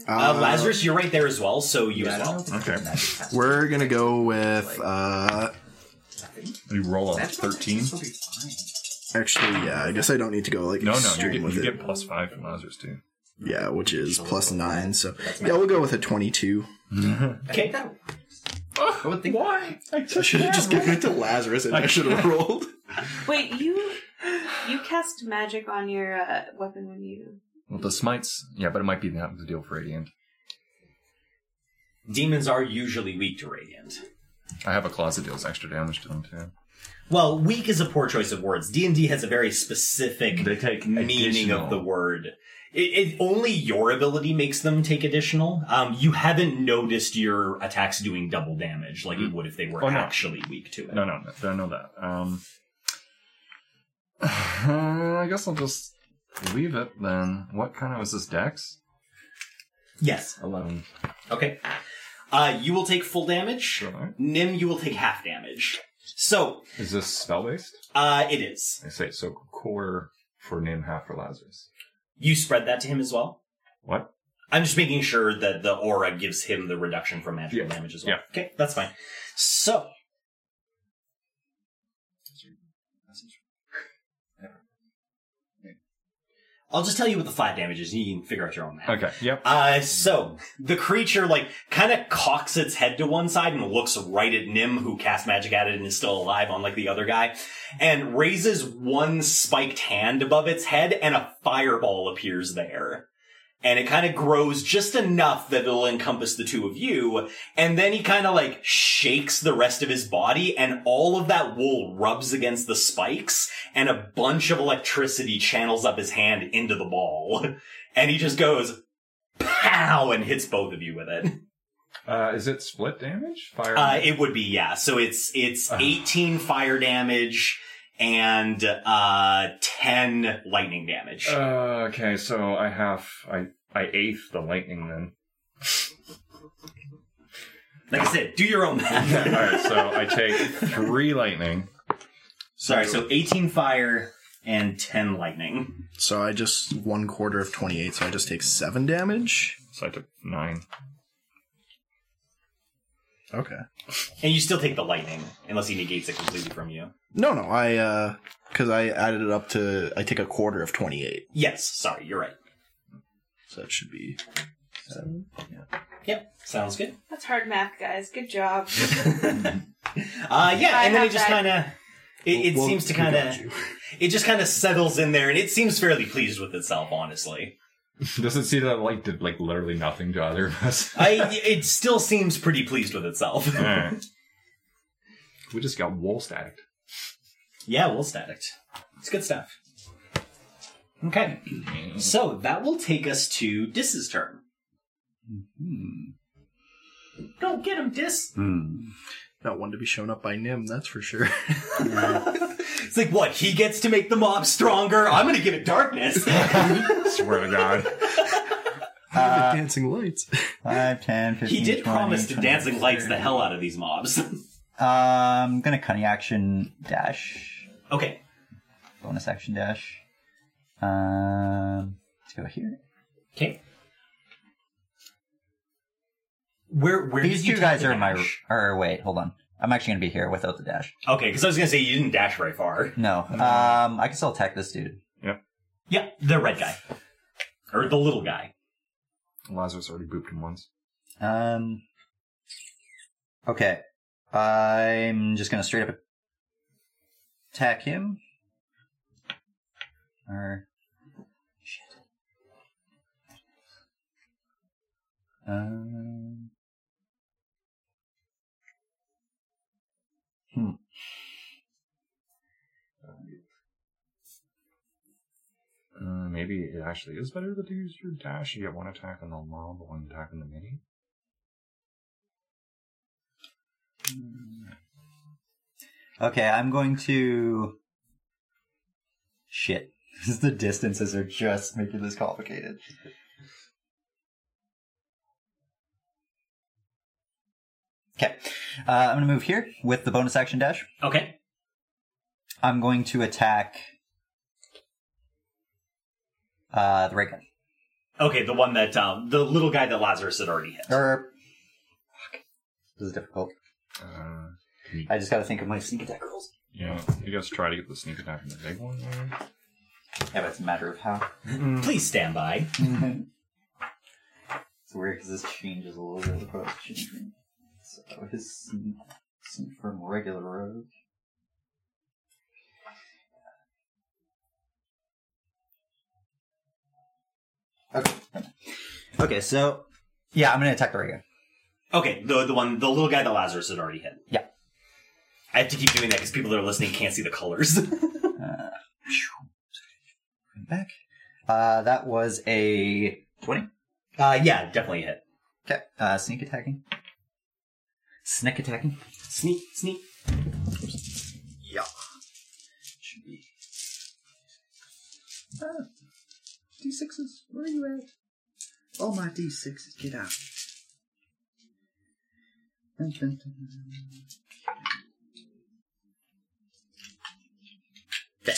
Uh, Lazarus, you're right there as well, so you as well. Okay. We're gonna go with, uh, You roll a 13? actually, yeah, I guess I don't need to go like No, no, you extreme get, you get plus five from Lazarus too. Yeah, which is plus nine. So yeah, we'll go with a twenty-two. Okay. That. Why? I should have just given it to Lazarus, and I should have rolled. Wait, you you cast magic on your uh, weapon when you Well, the smites, yeah, but it might be that the deal for Radiant. Demons are usually weak to radiant. I have a clause that deals extra damage to them too. Well, weak is a poor choice of words. D and D has a very specific They take meaning additional. of the word. It, it only your ability makes them take additional. Um, you haven't noticed your attacks doing double damage like you would if they were Oh, no. actually weak to it. No, no, no, I know that. Um, I guess I'll just leave it then. What kind of is this dex? Yes. Eleven. Okay. Uh, you will take full damage. Sure. Nim, you will take half damage. So, Is this spell based? uh, it is. I say so. Quarter for Nim, half for Lazarus. You spread that to him as well. What? I'm just making sure that the aura gives him the reduction from magical Yeah. damage as well. Yeah. Okay, that's fine. So, I'll just tell you what the flat damage is, and you can figure out your own math. Okay. Yep. Uh, so the creature like kind of cocks its head to one side and looks right at Nim, who cast magic at it and is still alive, unlike the other guy, and raises one spiked hand above its head, and a fireball appears there. And it kind of grows just enough that it'll encompass the two of you, and then he kind of like shakes the rest of his body, and all of that wool rubs against the spikes, and a bunch of electricity channels up his hand into the ball. And he just goes, pow, and hits both of you with it. Uh, is it split damage? Fire. Uh, it would be, yeah. So it's, it's 18 fire damage and, uh, 10 lightning damage. Uh, okay, so I have I I eighth the lightning then. like I said, do your own math. Alright, so I take three lightning. Sorry, so 18 fire and 10 lightning. So I just one quarter of twenty-eight. So I just take seven damage. So I took nine. Okay. And you still take the lightning, unless he negates it completely from you. No, no, I uh, because I added it up to I take a quarter of twenty-eight. Yes, sorry, you're right. So that should be. Seven. Yep, sounds good. That's hard math, guys. Good job. Uh, yeah, I and then have it just kind of, it, it Well, seems to we kind got of, you. it just kind of settles in there, and it seems fairly pleased with itself, honestly. Does it see that light did like literally nothing to either of us? I, it still seems pretty pleased with itself. Alright. We just got wall static. yeah, well static. It's good stuff. Okay, so that will take us to Dis's turn. Mm-hmm. Go get him, Dis. Hmm. Not one to be shown up by Nim, that's for sure. It's like what he gets to make the mob stronger. I'm gonna give it darkness. Swear to God. Uh, dancing lights. 5, 10, 15, he did 20, promise to 20, dancing lights the hell out of these mobs. I'm gonna cunning action dash. okay, Bonus action dash. Um, let's go here. okay. Where where These did you two guys the are in my. dash? Or wait, hold on. I'm actually gonna be here without the dash. Okay, because I was gonna say you didn't dash very far. No. Um, I can still attack this dude. Yeah, the red guy. Or the little guy. Lazarus already booped him once. Um, Okay. I'm just gonna straight up attack him. Or shit. Um. Uh, maybe it actually is better to use your dash. You get one attack on the long, one attack on the mini. Okay, I'm going to. Shit. the distances are just making this complicated. Okay, uh, I'm going to move here with the bonus action dash. Okay. I'm going to attack uh, the right guy. Okay, the one that um, the little guy that Lazarus had already hit. Or fuck, this is difficult. Uh, I just got to think of my sneak attack rolls. yeah, you guys try to get the sneak attack on the big one there. Yeah, but it's a matter of how. Please stand by. It's weird because this changes a little bit. The post changing. So his sneak, sneak from regular rogue. Okay. Okay, so yeah, I'm gonna attack the right guy. Okay, the the one the little guy that Lazarus had already hit. Yeah. I have to keep doing that because people that are listening can't see the colors. Uh, back. Uh, that was a twenty. uh, yeah, definitely a hit. Okay. Uh, sneak attacking. Sneak attacking. Sneak, sneak. Yeah. Should be. Ah, D6s, where are you at? All my D6s, get out. Dun, dun, dun. Okay.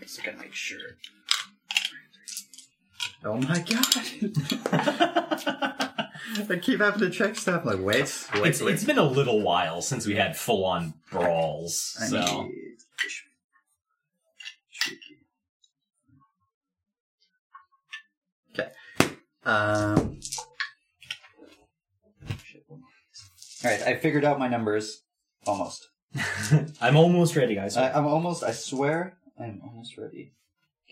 Just gotta make sure. Oh my god! I keep having to check stuff. Like, wait, wait, It's, wait. it's been a little while since we had full on brawls. So tricky. Um. All right, I figured out my numbers almost. I'm almost ready, guys. I, I'm almost. I swear, I'm almost ready.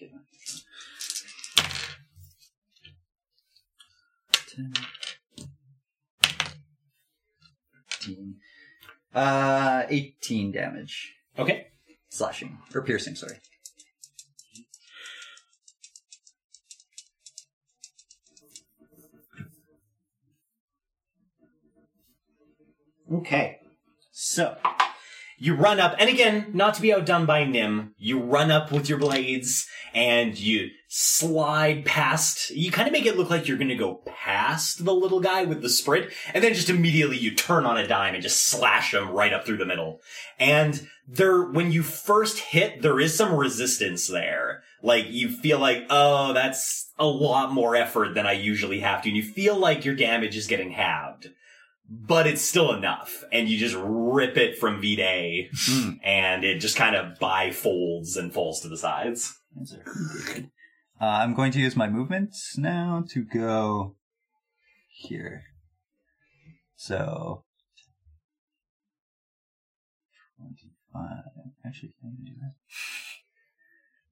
My. Ten. Fifteen. Uh, eighteen damage. okay. Slashing. Or piercing, sorry. Okay. So you run up, and again, not to be outdone by Nim, you run up with your blades and you slide past. You kind of make it look like you're going to go past the little guy with the sprint, and then just immediately you turn on a dime and just slash him right up through the middle. And there, when you first hit, there is some resistance there. Like you feel like, oh, that's a lot more effort than I usually have to, and you feel like your damage is getting halved but it's still enough. And you just rip it from V-Day, Hmm. and it just kind of bifolds and falls to the sides. Those are good. Uh, I'm going to use my movement now to go here. So, 25. Actually, can I do that?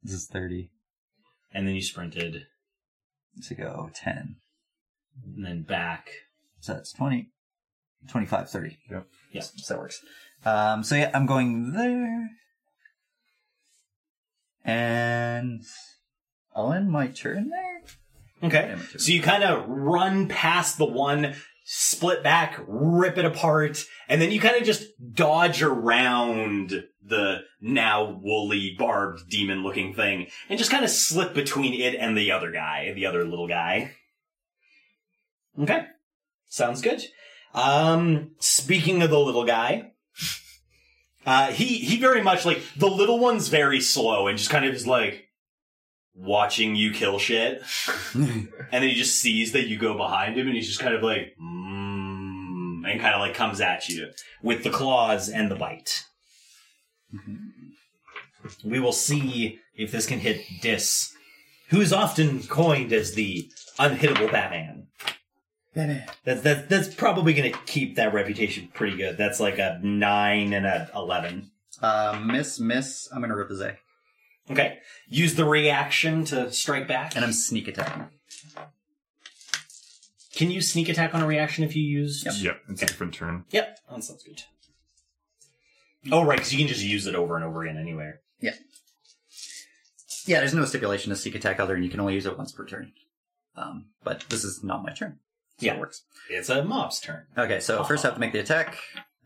This is 30 And then you sprinted, to go 10. and then back. So that's 20, 25, 30. Yep. Yeah. So that works. Um, so yeah, I'm going there. And I'll end my turn there. Okay. Turn. So you kind of run past the one, split back, rip it apart, and then you kind of just dodge around the now woolly, barbed, demon looking thing, and just kind of slip between it and the other guy, the other little guy. Okay. Sounds good. Um, speaking of the little guy, uh, he, he very much like, the little one's very slow and just kind of is like, watching you kill shit. and then he just sees that you go behind him and he's just kind of like, mm, and kind of like comes at you with the claws and the bite. We will see if this can hit Dis, who is often coined as the unhittable Batman. That's that's that's probably going to keep that reputation pretty good. That's like a nine and a eleven. Uh, miss, miss. I'm gonna rip his A, Okay. Use the reaction to strike back. and I'm sneak attacking. Can you sneak attack on a reaction if you use? Yep. Yep, it's a different turn. Yep. That sounds good. Oh right, because you can just use it over and over again anywhere. Yeah, Yeah, there's no stipulation to sneak attack other and you can only use it once per turn. Um, but this is not my turn. Yeah. it works. It's a mob's turn. Okay, so first I have to make the attack.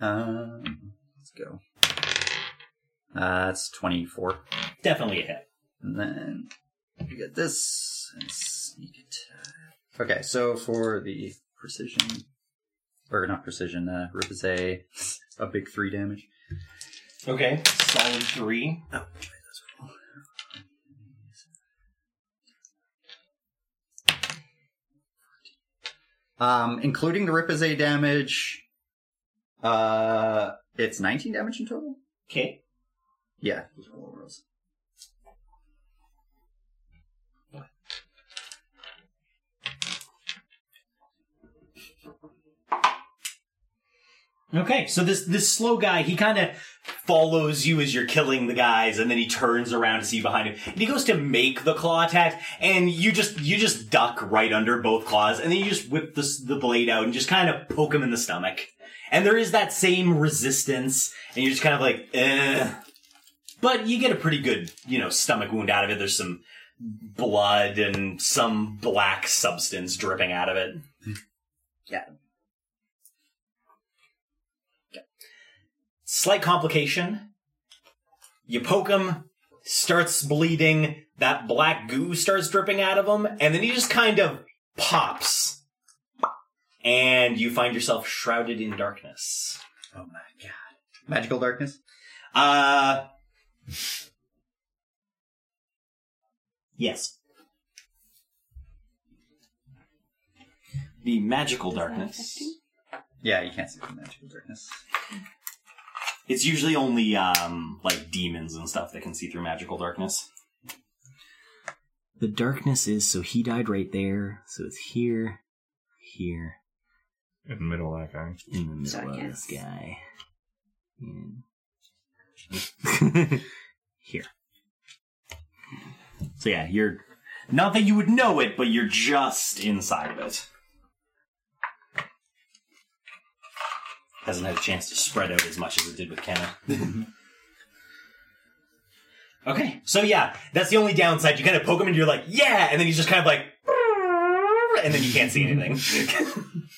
Um, let's go. Uh, that's 24. Definitely a hit. And then we get this and sneak attack. Okay, so for the precision, or not precision, uh, rip is a, a big three damage. Okay. Solid three. Um, including the rip is a damage, uh, it's 19 damage in total? Okay. Yeah, those are all rolls. Okay, so this this slow guy, he kind of follows you as you're killing the guys, and then he turns around to see you behind him, and he goes to make the claw attack, and you just you just duck right under both claws, and then you just whip the the blade out and just kind of poke him in the stomach, and there is that same resistance, and you're just kind of like, eh. but you get a pretty good you know stomach wound out of it. There's some blood and some black substance dripping out of it. Slight complication. You poke him, starts bleeding, that black goo starts dripping out of him, and then he just kind of pops. And you find yourself shrouded in darkness. Oh my god. Magical darkness? Uh. Yes. The magical darkness. Yeah, you can't see the magical darkness. It's usually only um like demons and stuff that can see through magical darkness. The darkness is so he died right there, so it's here, here, In the middle of that guy. in the middle So, of yes. this guy. And here. So yeah, you're not that you would know it, but you're just inside of it. Hasn't had a chance to spread out as much as it did with Kenna. okay, so yeah, that's the only downside. You kind of poke him and you're like, yeah, and then he's just kind of like, and then you can't see anything.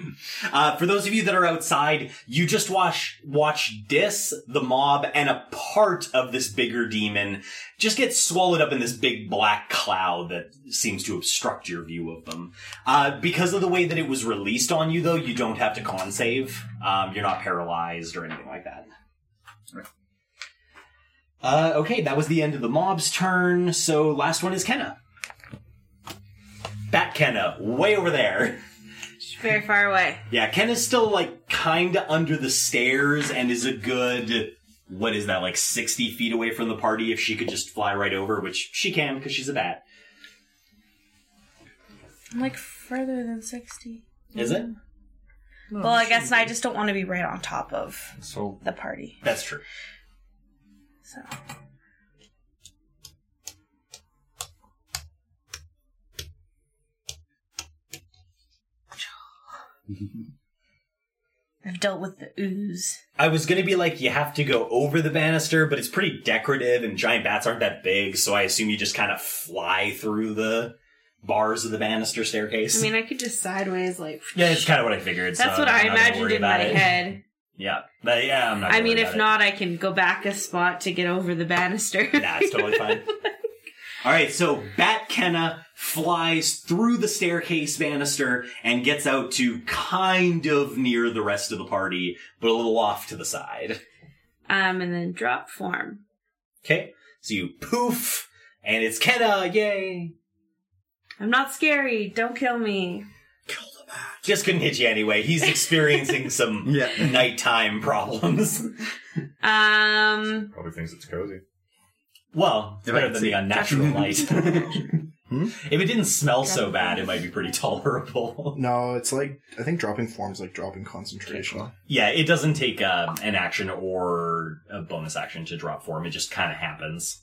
Uh, for those of you that are outside, you just watch watch Dis, the mob, and a part of this bigger demon just get swallowed up in this big black cloud that seems to obstruct your view of them. Uh, because of the way that it was released on you, though, you don't have to con save. Um, you're not paralyzed or anything like that. Uh, okay, that was the end of the mob's turn. So last one is Kenna. Bat Kenna, way over there. Very far away. Yeah, Ken is still like kinda under the stairs and is a good what is that, like sixty feet away from the party if she could just fly right over, which she can because she's a bat. I'm like further than 60. Is it? Well, I guess I just don't want to be right on top of So the party. That's true. So. I've dealt with the ooze. I was gonna be like, you have to go over the banister, but it's pretty decorative and giant bats aren't that big, so I assume you just kind of fly through the bars of the banister staircase. I mean, I could just sideways, like. yeah, it's kind of what I figured. That's so what I'm I not gonna imagined in my it. head. Yeah, but yeah, I'm not. I mean, if about it. not, I can go back a spot to get over the banister. Nah, it's totally fine. All right, so Bat Kenna flies through the staircase banister and gets out to kind of near the rest of the party, but a little off to the side. um, and then drop form. Okay, so you poof, and it's Kenna, yay! I'm not scary. Don't kill me. Just couldn't hit you anyway. He's experiencing some Yeah. nighttime problems. Um, probably thinks it's cozy. Well, it's If I better can than see. the unnatural light. Hmm? If it didn't smell so bad, it might be pretty tolerable. No, it's like I think dropping forms like dropping concentration. yeah, it doesn't take uh, an action or a bonus action to drop form. It just kind of happens.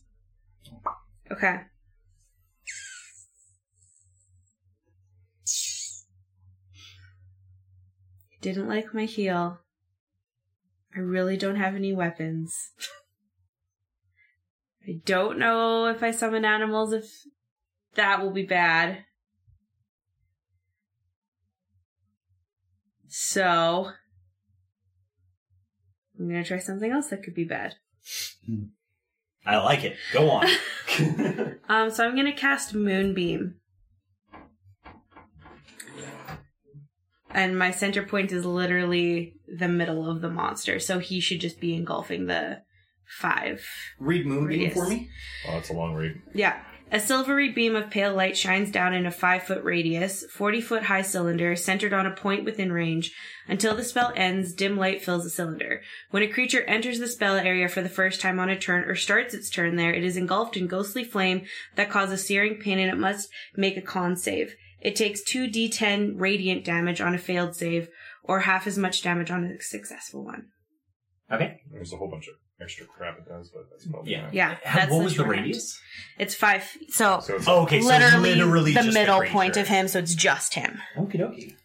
Okay. Didn't like my heel. I really don't have any weapons. I don't know if I summon animals if that will be bad. So I'm gonna try something else that could be bad. I like it. Go on. Um, so I'm gonna cast Moonbeam. And my center point is literally the middle of the monster, so he should just be engulfing the five. Read Moonbeam Radius. for me. Oh, that's a long read. Yeah. A silvery beam of pale light shines down in a 5 foot radius, 40 foot high cylinder, centered on a point within range. Until the spell ends, dim light fills the cylinder. When a creature enters the spell area for the first time on a turn or starts its turn there, it is engulfed in ghostly flame that causes searing pain and it must make a con save. It takes 2d10 radiant damage on a failed save, or half as much damage on a successful one. Okay. There's a whole bunch of extra crap it does, but that's probably Yeah. Yeah. How- that's what was the short end. radius? It's 5. So, So it's Oh, okay, literally, it's literally the just middle creature. point of him, so it's just him. Okie dokie.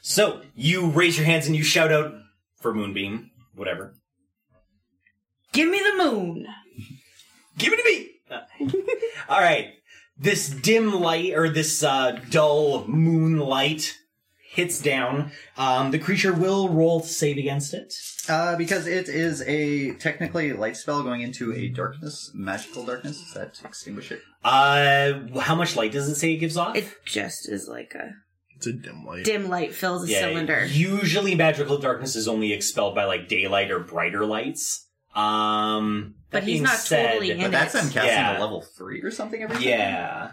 So you raise your hands and you shout out for Moonbeam, whatever. Give me the moon! Give it to me. All right. This dim light or this uh, dull moonlight hits down. Um, the creature will roll to save against it. Uh, because it is a technically light spell going into a darkness, magical darkness. Does that extinguish it? Uh, how much light does it say it gives off? It just is like a It's a dim light. dim light fills a cylinder. Usually, magical darkness is only expelled by like daylight or brighter lights. Um, But he's not said- totally in But that's it. him casting Yeah. a level three or something every time? Yeah.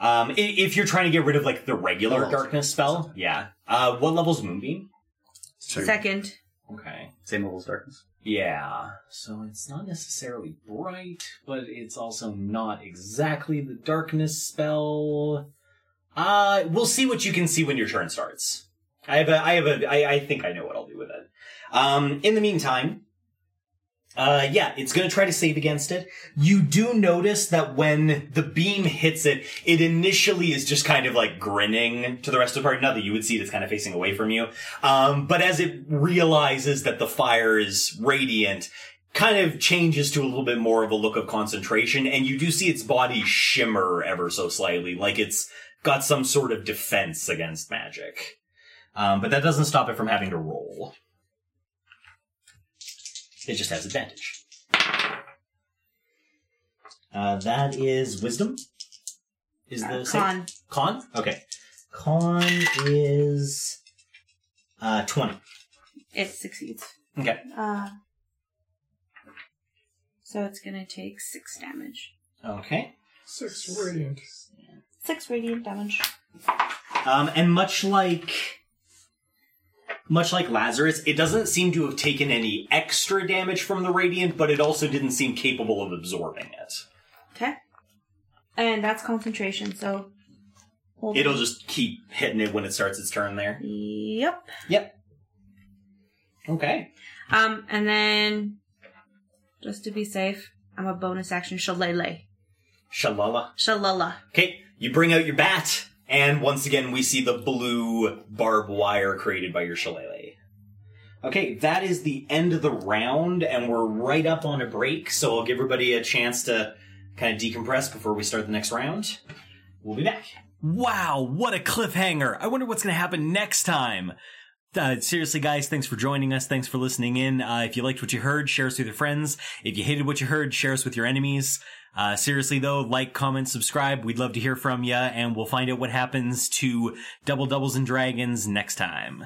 Um, if you're trying to get rid of like the regular Oh, darkness spell, yeah. Uh, what level's Moonbeam? Second. Okay. Same level as darkness. Yeah. So it's not necessarily bright, but it's also not exactly the darkness spell. Uh, we'll see what you can see when your turn starts. I have a, I have a, I, I think I know what I'll do with it. Um, in the meantime, uh, yeah, it's gonna try to save against it. You do notice that when the beam hits it, it initially is just kind of like grinning to the rest of the party. Not that you would see it, it's kind of facing away from you. Um, but as it realizes that the fire is radiant, kind of changes to a little bit more of a look of concentration, and you do see its body shimmer ever so slightly, like it's got some sort of defense against magic. Um, but that doesn't stop it from having to roll. It just has advantage. Uh, that is wisdom. Is the Uh, save? con. Con? Okay. Con is uh twenty. It succeeds. Okay. Uh, so it's gonna take six damage. Okay. Six radiant. Six radiant damage. Um, and much like much like Lazarus, it doesn't seem to have taken any extra damage from the radiant, but it also didn't seem capable of absorbing it. Okay. And that's concentration, so. hold It'll on. just keep hitting it when it starts its turn there. Yep. Yep. Okay. Um, and then, just to be safe, I'm a bonus action shillelagh. Shalala. Shalala. Okay, you bring out your bat, and once again we see the blue barbed wire created by your shillelagh. Okay, that is the end of the round, and we're right up on a break, so I'll give everybody a chance to kind of decompress before we start the next round. We'll be back. Wow, what a cliffhanger! I wonder what's going to happen next time. Uh, seriously, guys, thanks for joining us. Thanks for listening in. Uh, if you liked what you heard, share us with your friends. If you hated what you heard, share us with your enemies. Uh, seriously though, like, comment, subscribe. We'd love to hear from you, and we'll find out what happens to Double Doubles and Dragons next time.